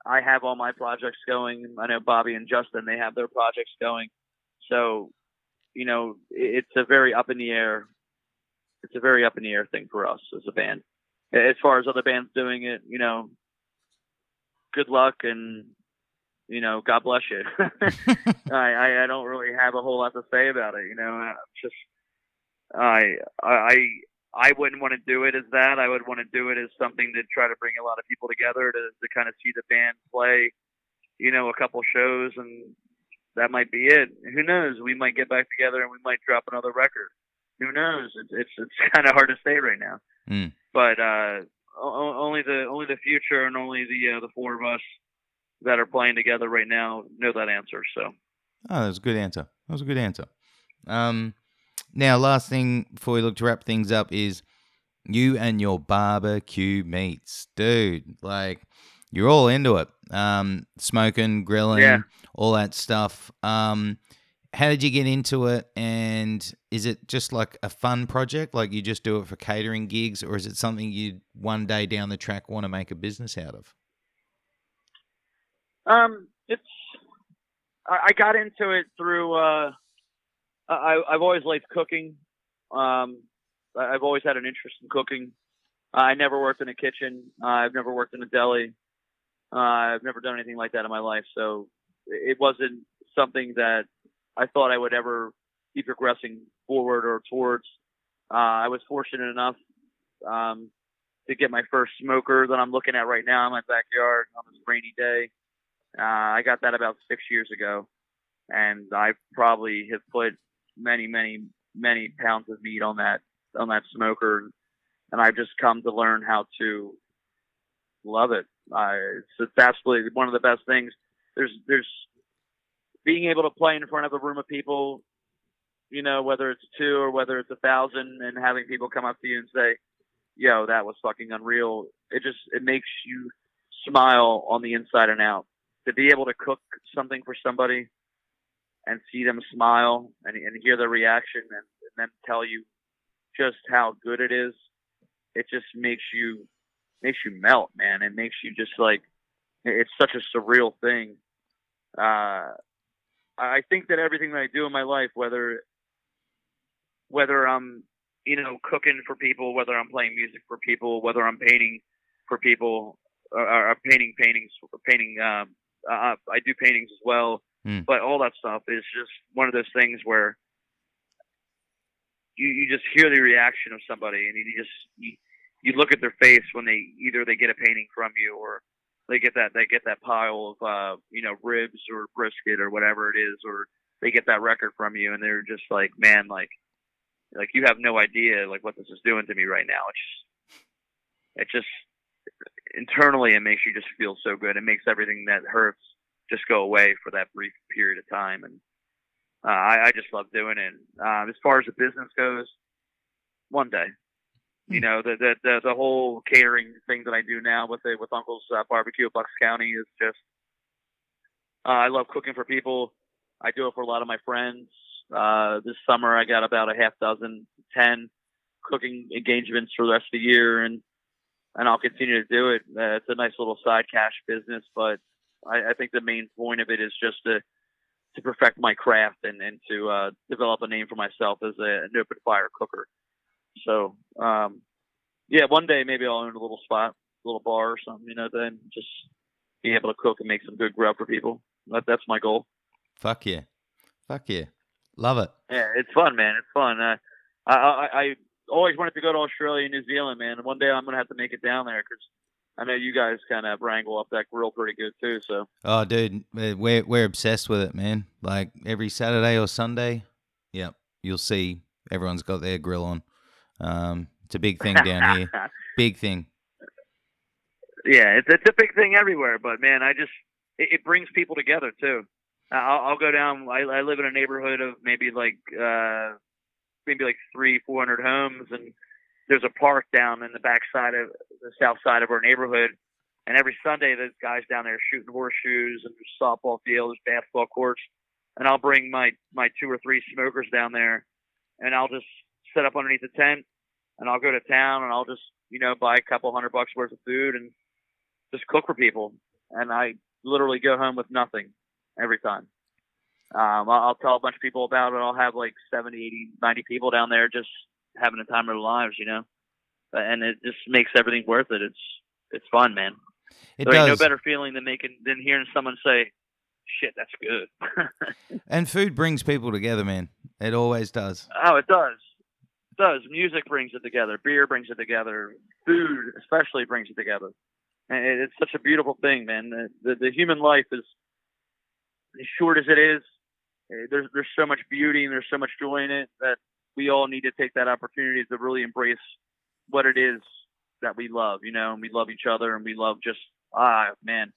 I have all my projects going. I know Bobby and Justin they have their projects going. So, you know, it's a very up in the air. It's a very up in the air thing for us as a band. As far as other bands doing it, you know, good luck and you know, God bless you. I, I don't really have a whole lot to say about it. You know, I just I I I wouldn't want to do it as that. I would want to do it as something to try to bring a lot of people together to to kind of see the band play. You know, a couple shows and that might be it. Who knows? We might get back together and we might drop another record. Who knows? It's it's, it's kind of hard to say right now. Mm. But uh, o- only the only the future and only the uh, the four of us that are playing together right now know that answer. So Oh, that was a good answer. That was a good answer. Um, now, last thing before we look to wrap things up is you and your barbecue meats, dude. Like you're all into it. Um, smoking, grilling, Yeah. All that stuff. Um, how did you get into it? And is it just like a fun project, like you just do it for catering gigs, or is it something you one day down the track want to make a business out of? Um, it's I, got into it through. Uh, I I've always liked cooking. Um, I've always had an interest in cooking. I never worked in a kitchen. I've never worked in a deli. Uh, I've never done anything like that in my life. So it wasn't something that I thought I would ever be progressing forward or towards. Uh, I was fortunate enough um, to get my first smoker that I'm looking at right now in my backyard on this rainy day. Uh, I got that about six years ago, and I probably have put many, many, many pounds of meat on that on that smoker, and I've just come to learn how to love it. It's absolutely one of the best things. There's there's being able to play in front of a room of people, you know, whether it's two or whether it's a thousand, and having people come up to you and say, "Yo, that was fucking unreal." It just it makes you smile on the inside and out. To be able to cook something for somebody and see them smile and, and hear their reaction and, and then tell you just how good it is, it just makes you makes you melt, man. It makes you just like it's such a surreal thing. Uh, I think that everything that I do in my life, whether whether I'm you know cooking for people, whether I'm playing music for people, whether I'm painting for people, or, or painting paintings, painting. Um, uh, I do paintings as well, Mm. but all that stuff is just one of those things where you you just hear the reaction of somebody, and you just you, you look at their face when they either they get a painting from you or they get that they get that pile of uh you know ribs or brisket or whatever it is or they get that record from you and they're just like man like like you have no idea like what this is doing to me right now. It's just it just internally it makes you just feel so good. It makes everything that hurts just go away for that brief period of time and uh, I, I just love doing it. Um, as far as the business goes one day you know the, the the the whole catering thing that I do now with it with Uncle's uh, Barbecue at Bucks County is just uh, I love cooking for people. I do it for a lot of my friends. Uh, this summer I got about a half dozen, ten cooking engagements for the rest of the year, and and I'll continue to do it. Uh, it's a nice little side cash business, but I, I think the main point of it is just to to perfect my craft and and to uh, develop a name for myself as a, an open fire cooker. So, um, yeah, one day maybe I'll own a little spot, a little bar or something, you know, then just be able to cook and make some good grub for people. That, that's my goal. Fuck yeah, fuck yeah, love it. Yeah, it's fun, man. It's fun. Uh, I, I, I always wanted to go to Australia and New Zealand, man. And one day I'm going to have to make it down there because I know you guys kind of wrangle up that grill pretty good too. So, Oh, dude, we're we're obsessed with it, man. Like every Saturday or Sunday, yep, you'll see everyone's got their grill on. Um, it's a big thing down here, big thing. yeah, it's, it's a big thing everywhere. But man, I just it, it brings people together too. I'll, I'll go down. I, I live in a neighborhood of maybe like uh, maybe like three, four hundred homes, and there's a park down in the back side of the south side of our neighborhood. And every Sunday, there's guys down there shooting horseshoes, and there's softball field, there's basketball courts, and I'll bring my my two or three smokers down there, and I'll just set up underneath the tent, and I'll go to town, and I'll just you know buy a couple hundred bucks worth of food and just cook for people, and I literally go home with nothing every time. Um, I'll, I'll tell a bunch of people about it. I'll have like 70, 80, 90 people down there just having a time of their lives, you know, and it just makes everything worth it. It's it's fun, man. It there ain't no better feeling than making than hearing someone say, "Shit, that's good." and food brings people together, man. It always does. oh, it does. Does. Music brings it together. Beer brings it together. Food, especially, brings it together. And it's such a beautiful thing, man. The, the, the human life is as short as it is. eh, There's there's so much beauty and there's so much joy in it that we all need to take that opportunity to really embrace what it is that we love, you know, and we love each other and we love just ah man.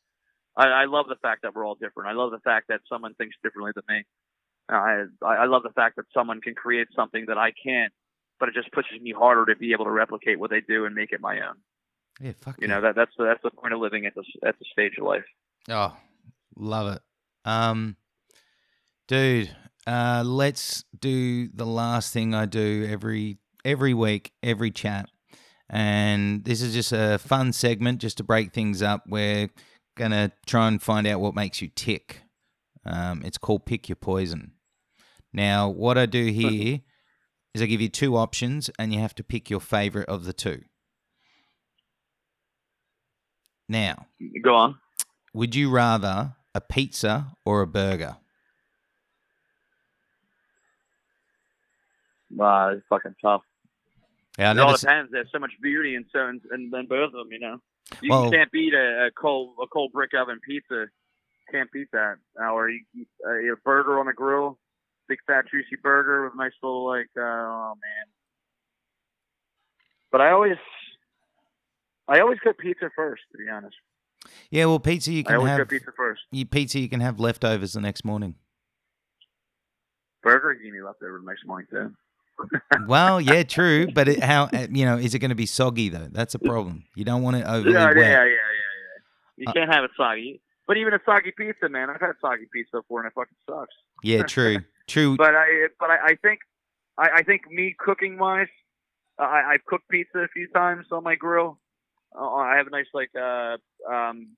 I, I love the fact that we're all different. I love the fact that someone thinks differently than me. I I love the fact that someone can create something that I can't, but it just pushes me harder to be able to replicate what they do and make it my own. Yeah, fuck You yeah. know that that's the, that's the point of living at this at the stage of life. Oh, love it. Um, dude, Uh, let's do the last thing I do every every week, every chat, and this is just a fun segment just to break things up. We're gonna try and find out what makes you tick. Um, it's called pick your poison. Now, what I do here is I give you two options, and you have to pick your favorite of the two. Now, Go on. would you rather a pizza or a burger? Uh, it's fucking tough. Yeah, it all never s- depends. There's so much beauty in so in, in, in both of them. You know, you Well- can't beat a, a cold a cold brick oven pizza. Can't beat that. Uh, or you, a, a burger on a grill, big fat juicy burger with a nice little like. Uh, oh man. But I always, I always cook pizza first. To be honest, yeah. Well, pizza you I can always have. cook pizza first. You pizza you can have leftovers the next morning. Burger, you need leftovers the next morning too. Well, yeah, true, but it, how uh, you know is it going to be soggy though? That's a problem. You don't want it overly Yeah, wet. yeah, yeah, yeah, yeah. You Uh, can't have it soggy. But even a soggy pizza, man, I've had soggy pizza before, and it fucking sucks. Yeah, true, true. But I, but I, I think, I, I think me cooking wise, I, I've cooked pizza a few times on my grill. Uh, I have a nice like, uh, um,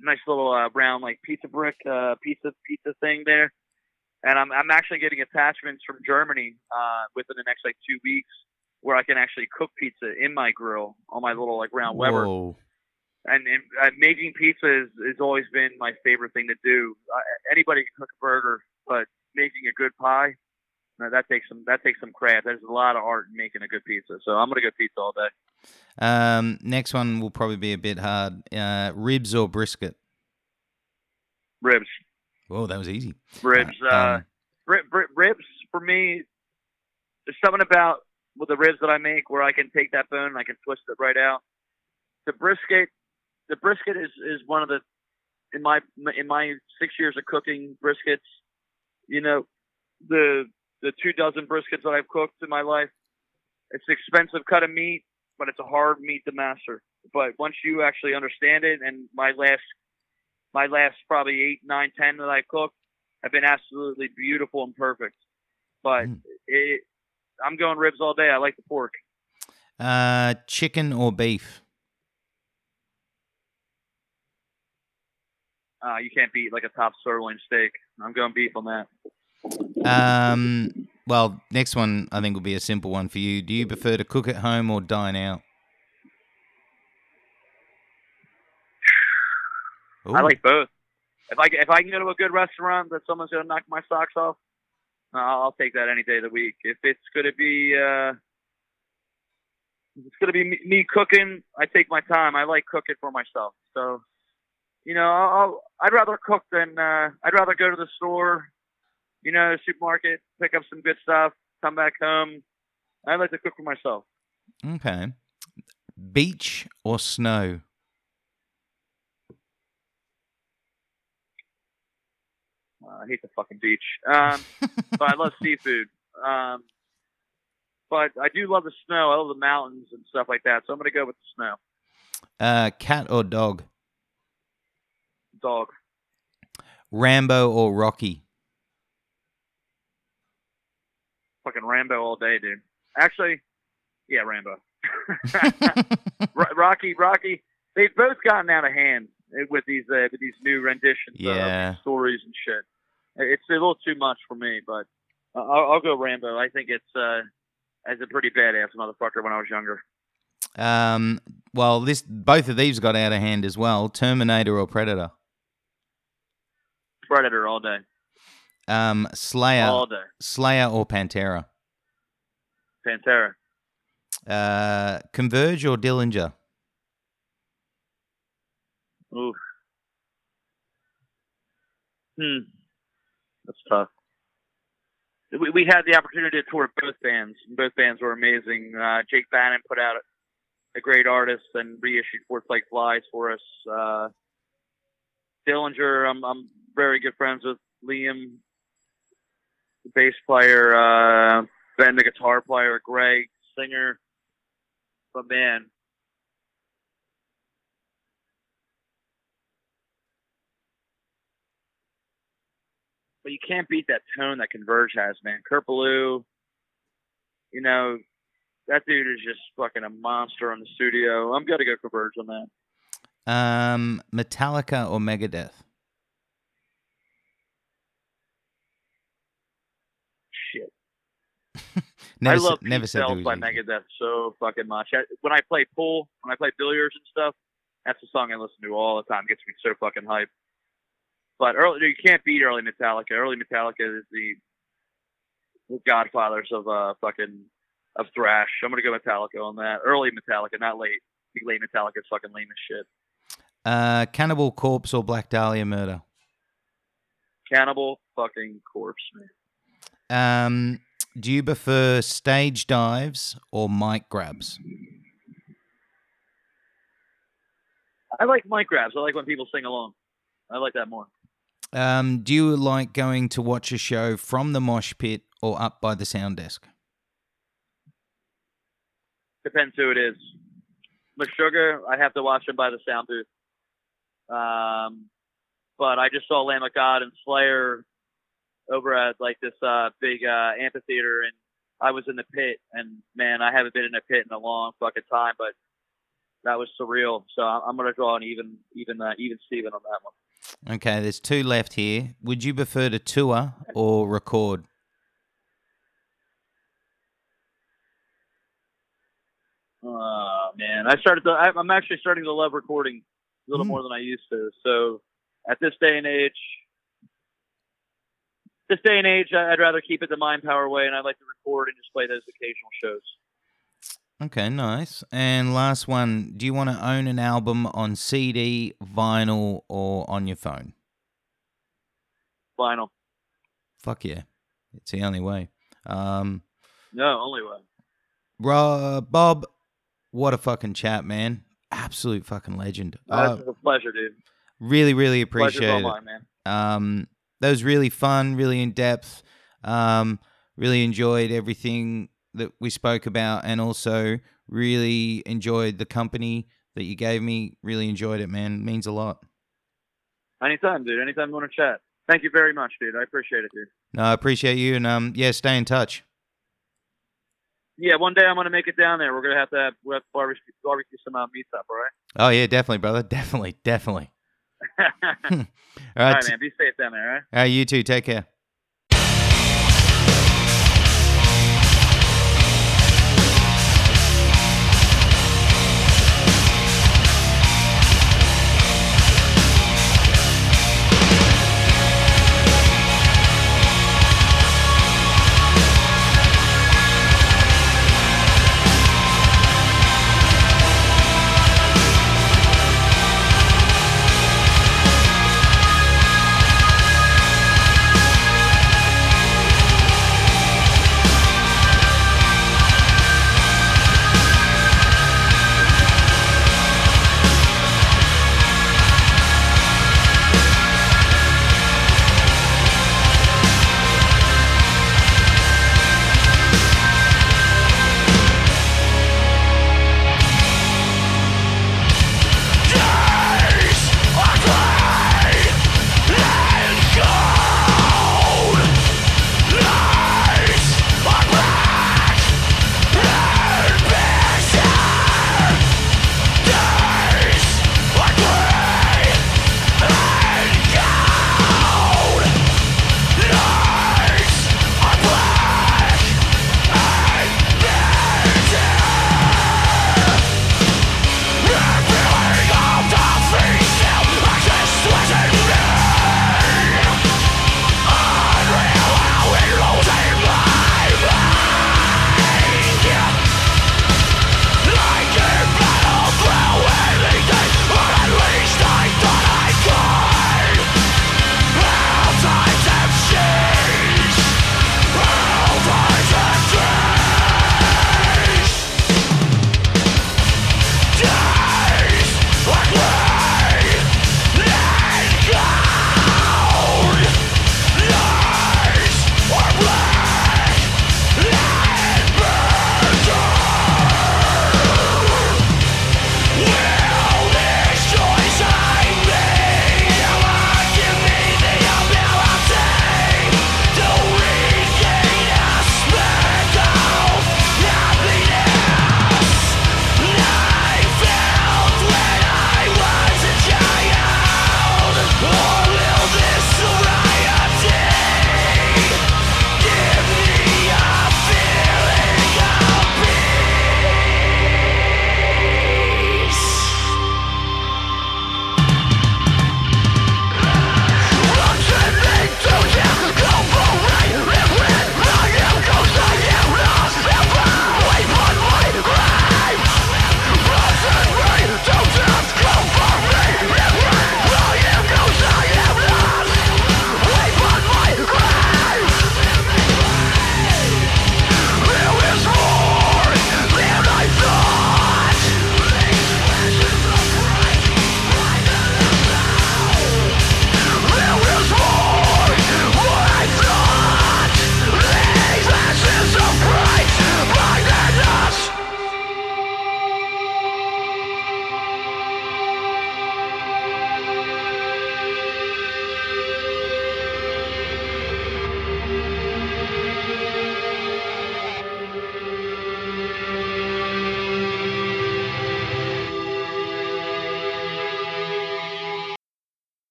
nice little uh, round like pizza brick, uh, pizza pizza thing there. And I'm I'm actually getting attachments from Germany uh, within the next like two weeks, where I can actually cook pizza in my grill on my little like round Weber Whoa. and, and uh, making pizza has, has always been my favorite thing to do. Uh, anybody can cook a burger, but making a good pie, no, that takes some that takes some craft. There's a lot of art in making a good pizza. So I'm gonna go pizza all day. Um, next one will probably be a bit hard. Uh, ribs or brisket? Ribs, Oh, that was easy. ribs, Uh, uh, um, ri- ri- ribs for me. There's something about with the ribs that I make where I can take that bone and I can twist it right out. The brisket, the brisket is is one of the in my in my six years of cooking briskets. You know, the the two dozen briskets that I've cooked in my life. It's an expensive cut of meat, but it's a hard meat to master. But once you actually understand it, and my last my last probably eight, nine, ten that I cooked have been absolutely beautiful and perfect. But Mm. it, I'm going ribs all day. I like the pork. Uh, chicken or beef? Uh, you can't beat like a top sirloin steak. I'm going beef on that. Um, well, next one I think will be a simple one for you. Do you prefer to cook at home or dine out? I like both. If I if I can go to a good restaurant that someone's gonna knock my socks off, uh, I'll take that any day of the week. If it's gonna be uh, it's gonna be me, me cooking, I take my time. I like cooking for myself. So, you know, I'll, I'd rather cook than uh, I'd rather go to the store, you know, supermarket, pick up some good stuff, come back home. I like to cook for myself. Okay. Beach or snow? Uh, I hate the fucking beach. Um, but I love seafood. Um, but I do love the snow. I love the mountains and stuff like that. So I'm gonna go with the snow. Uh, cat or dog? Dog. Rambo or Rocky? Fucking Rambo all day, dude. Actually, yeah, Rambo. Rocky, Rocky. They've both gotten out of hand with these uh, with these new renditions Yeah. of stories and shit. It's a little too much for me, but I'll, I'll go Rambo. I think it's uh, as a pretty badass motherfucker when I was younger. Um, well, this both of these got out of hand as well. Terminator or Predator? Predator all day, Um, Slayer, all day. Slayer or Pantera? Pantera. Uh, Converge or Dillinger? Ooh. Hmm. That's tough. We, we had the opportunity to tour both bands. Both bands were amazing. Uh, Jake Bannon put out a, a great artist and reissued Fourth Plague Flies for us. Uh, Dillinger, I'm, I'm very good friends with Liam, the bass player, uh, Ben, the guitar player, Greg, singer. But man, but you can't beat that tone that Converge has, man. Kurt Ballou, you know, that dude is just fucking a monster in the studio. I'm gonna go Converge on that. Um, Metallica or Megadeth? Shit. Never, I love never Pete said by. Megadeth so fucking much. I, when I play pool, when I play billiards and stuff, that's the song I listen to all the time. It gets me so fucking hyped. But early, you can't beat early Metallica. Early Metallica is the, the godfathers of uh fucking of thrash. I'm gonna go Metallica on that. Early Metallica, not late. Late Metallica is fucking lame as shit. Uh, Cannibal Corpse or Black Dahlia Murder? Cannibal fucking corpse, man. Um, do you prefer stage dives or mic grabs? I like mic grabs. I like when people sing along. I like that more. Um, do you like going to watch a show from the mosh pit or up by the sound desk? Depends who it is. With Sugar, I have to watch him by the sound booth. Um, but I just saw Lamb of God and Slayer over at like this uh, big uh, amphitheater, and I was in the pit, and man, I haven't been in a pit in a long fucking time, but that was surreal. So I'm gonna draw an even, even, uh, even Steven on that one. Okay, there's two left here. Would you prefer to tour or record? Oh man, I started to. I- I'm actually starting to love recording a little Mm. more than I used to. So at this day and age, this day and age, I'd rather keep it the mind power way, and I'd like to record and just play those occasional shows. Okay, nice. And last one, do you want to own an album on CD, vinyl, or on your phone? Vinyl, Fuck yeah. It's the only way. Um, no, only way. Ro- Bob, what a fucking chat, man. Absolute fucking legend. Uh, Uh, it's a pleasure, dude. really, really appreciate it. Um, that was really fun, really in depth. Um, really enjoyed everything that we spoke about, and also really enjoyed the company that you gave me. Really enjoyed it, man. means a lot. Anytime, dude. Anytime you want to chat. Thank you very much, dude. I appreciate it, dude. No, I appreciate you, and um, yeah, stay in touch. Yeah, one day I'm gonna make it down there. We're gonna have to have, we have to barbecue, barbecue some uh, meats up, all right? Oh yeah, definitely, brother. Definitely, definitely. all All right, right, t- man. Be safe down there, all right? all right, you too. Take care.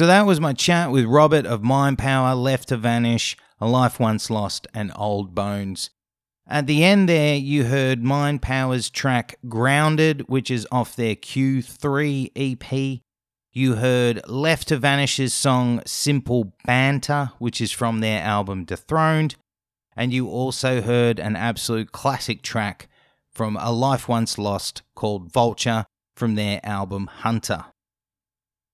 So that was my chat with Robert of Mind Power, Left to Vanish, A Life Once Lost, and Old Bones. At the end there, you heard Mind Power's track Grounded, which is off their Q3 EP. You heard Left to Vanish's song Simple Banter, which is from their album Dethroned. And you also heard an absolute classic track from A Life Once Lost called Vulture from their album Hunter.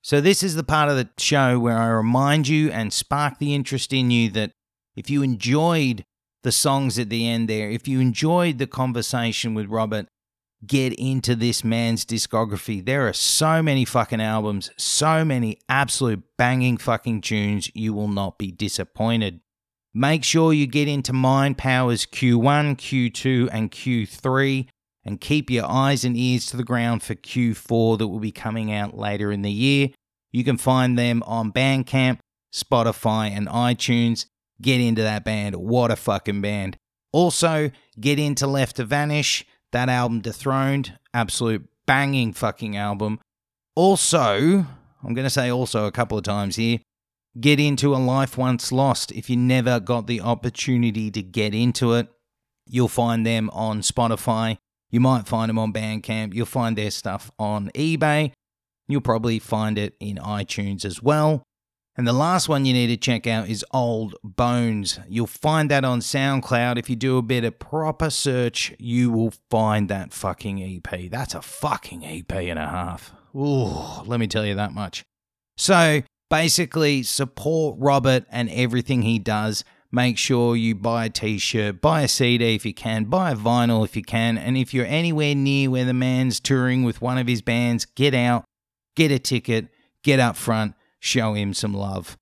So, this is the part of the show where I remind you and spark the interest in you that if you enjoyed the songs at the end there, if you enjoyed the conversation with Robert, get into this man's discography. There are so many fucking albums, so many absolute banging fucking tunes, you will not be disappointed. Make sure you get into Mind Powers Q1, Q2, and Q3 and keep your eyes and ears to the ground for Q4 that will be coming out later in the year. You can find them on Bandcamp, Spotify, and iTunes. Get into that band. What a fucking band. Also, get into Left to Vanish, that album Dethroned. Absolute banging fucking album. Also, I'm going to say also a couple of times here. Get into A Life Once Lost. If you never got the opportunity to get into it, you'll find them on Spotify, you might find them on Bandcamp. You'll find their stuff on eBay. You'll probably find it in iTunes as well. And the last one you need to check out is Old Bones. You'll find that on SoundCloud. If you do a bit of proper search, you will find that fucking EP. That's a fucking EP and a half. Ooh, let me tell you that much. So basically, support Robert and everything he does make sure you buy a t shirt, buy a CD if you can, buy a vinyl if you can. And if you're anywhere near where the man's touring with one of his bands, get out, get a ticket, get up front, show him some love.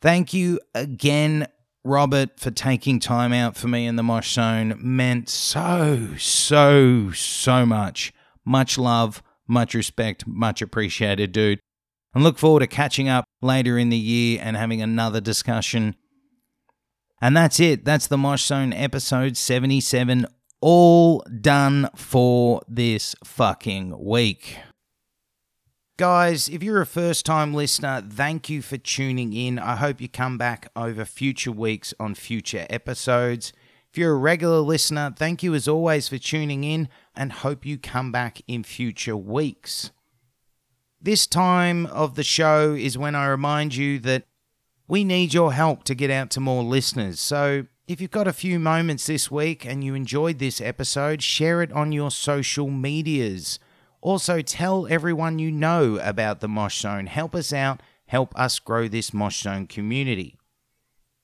Thank you again, Robert, for taking time out for me in the Mosh Zone. Meant so, so, so much. Much love, much respect, much appreciated, dude. And look forward to catching up later in the year and having another discussion and that's it. That's the Mosh Zone episode 77, all done for this fucking week. Guys, if you're a first time listener, thank you for tuning in. I hope you come back over future weeks on future episodes. If you're a regular listener, thank you as always for tuning in and hope you come back in future weeks. This time of the show is when I remind you that We need your help to get out to more listeners. So if you've got a few moments this week and you enjoyed this episode, share it on your social medias. Also, tell everyone you know about the Mosh Zone. Help us out, help us grow this Mosh Zone community.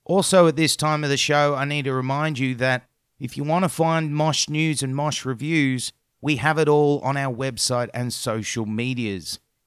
Also, at this time of the show, I need to remind you that if you want to find Mosh news and Mosh reviews, we have it all on our website and social medias.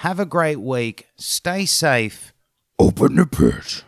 Have a great week. Stay safe. Open the pit.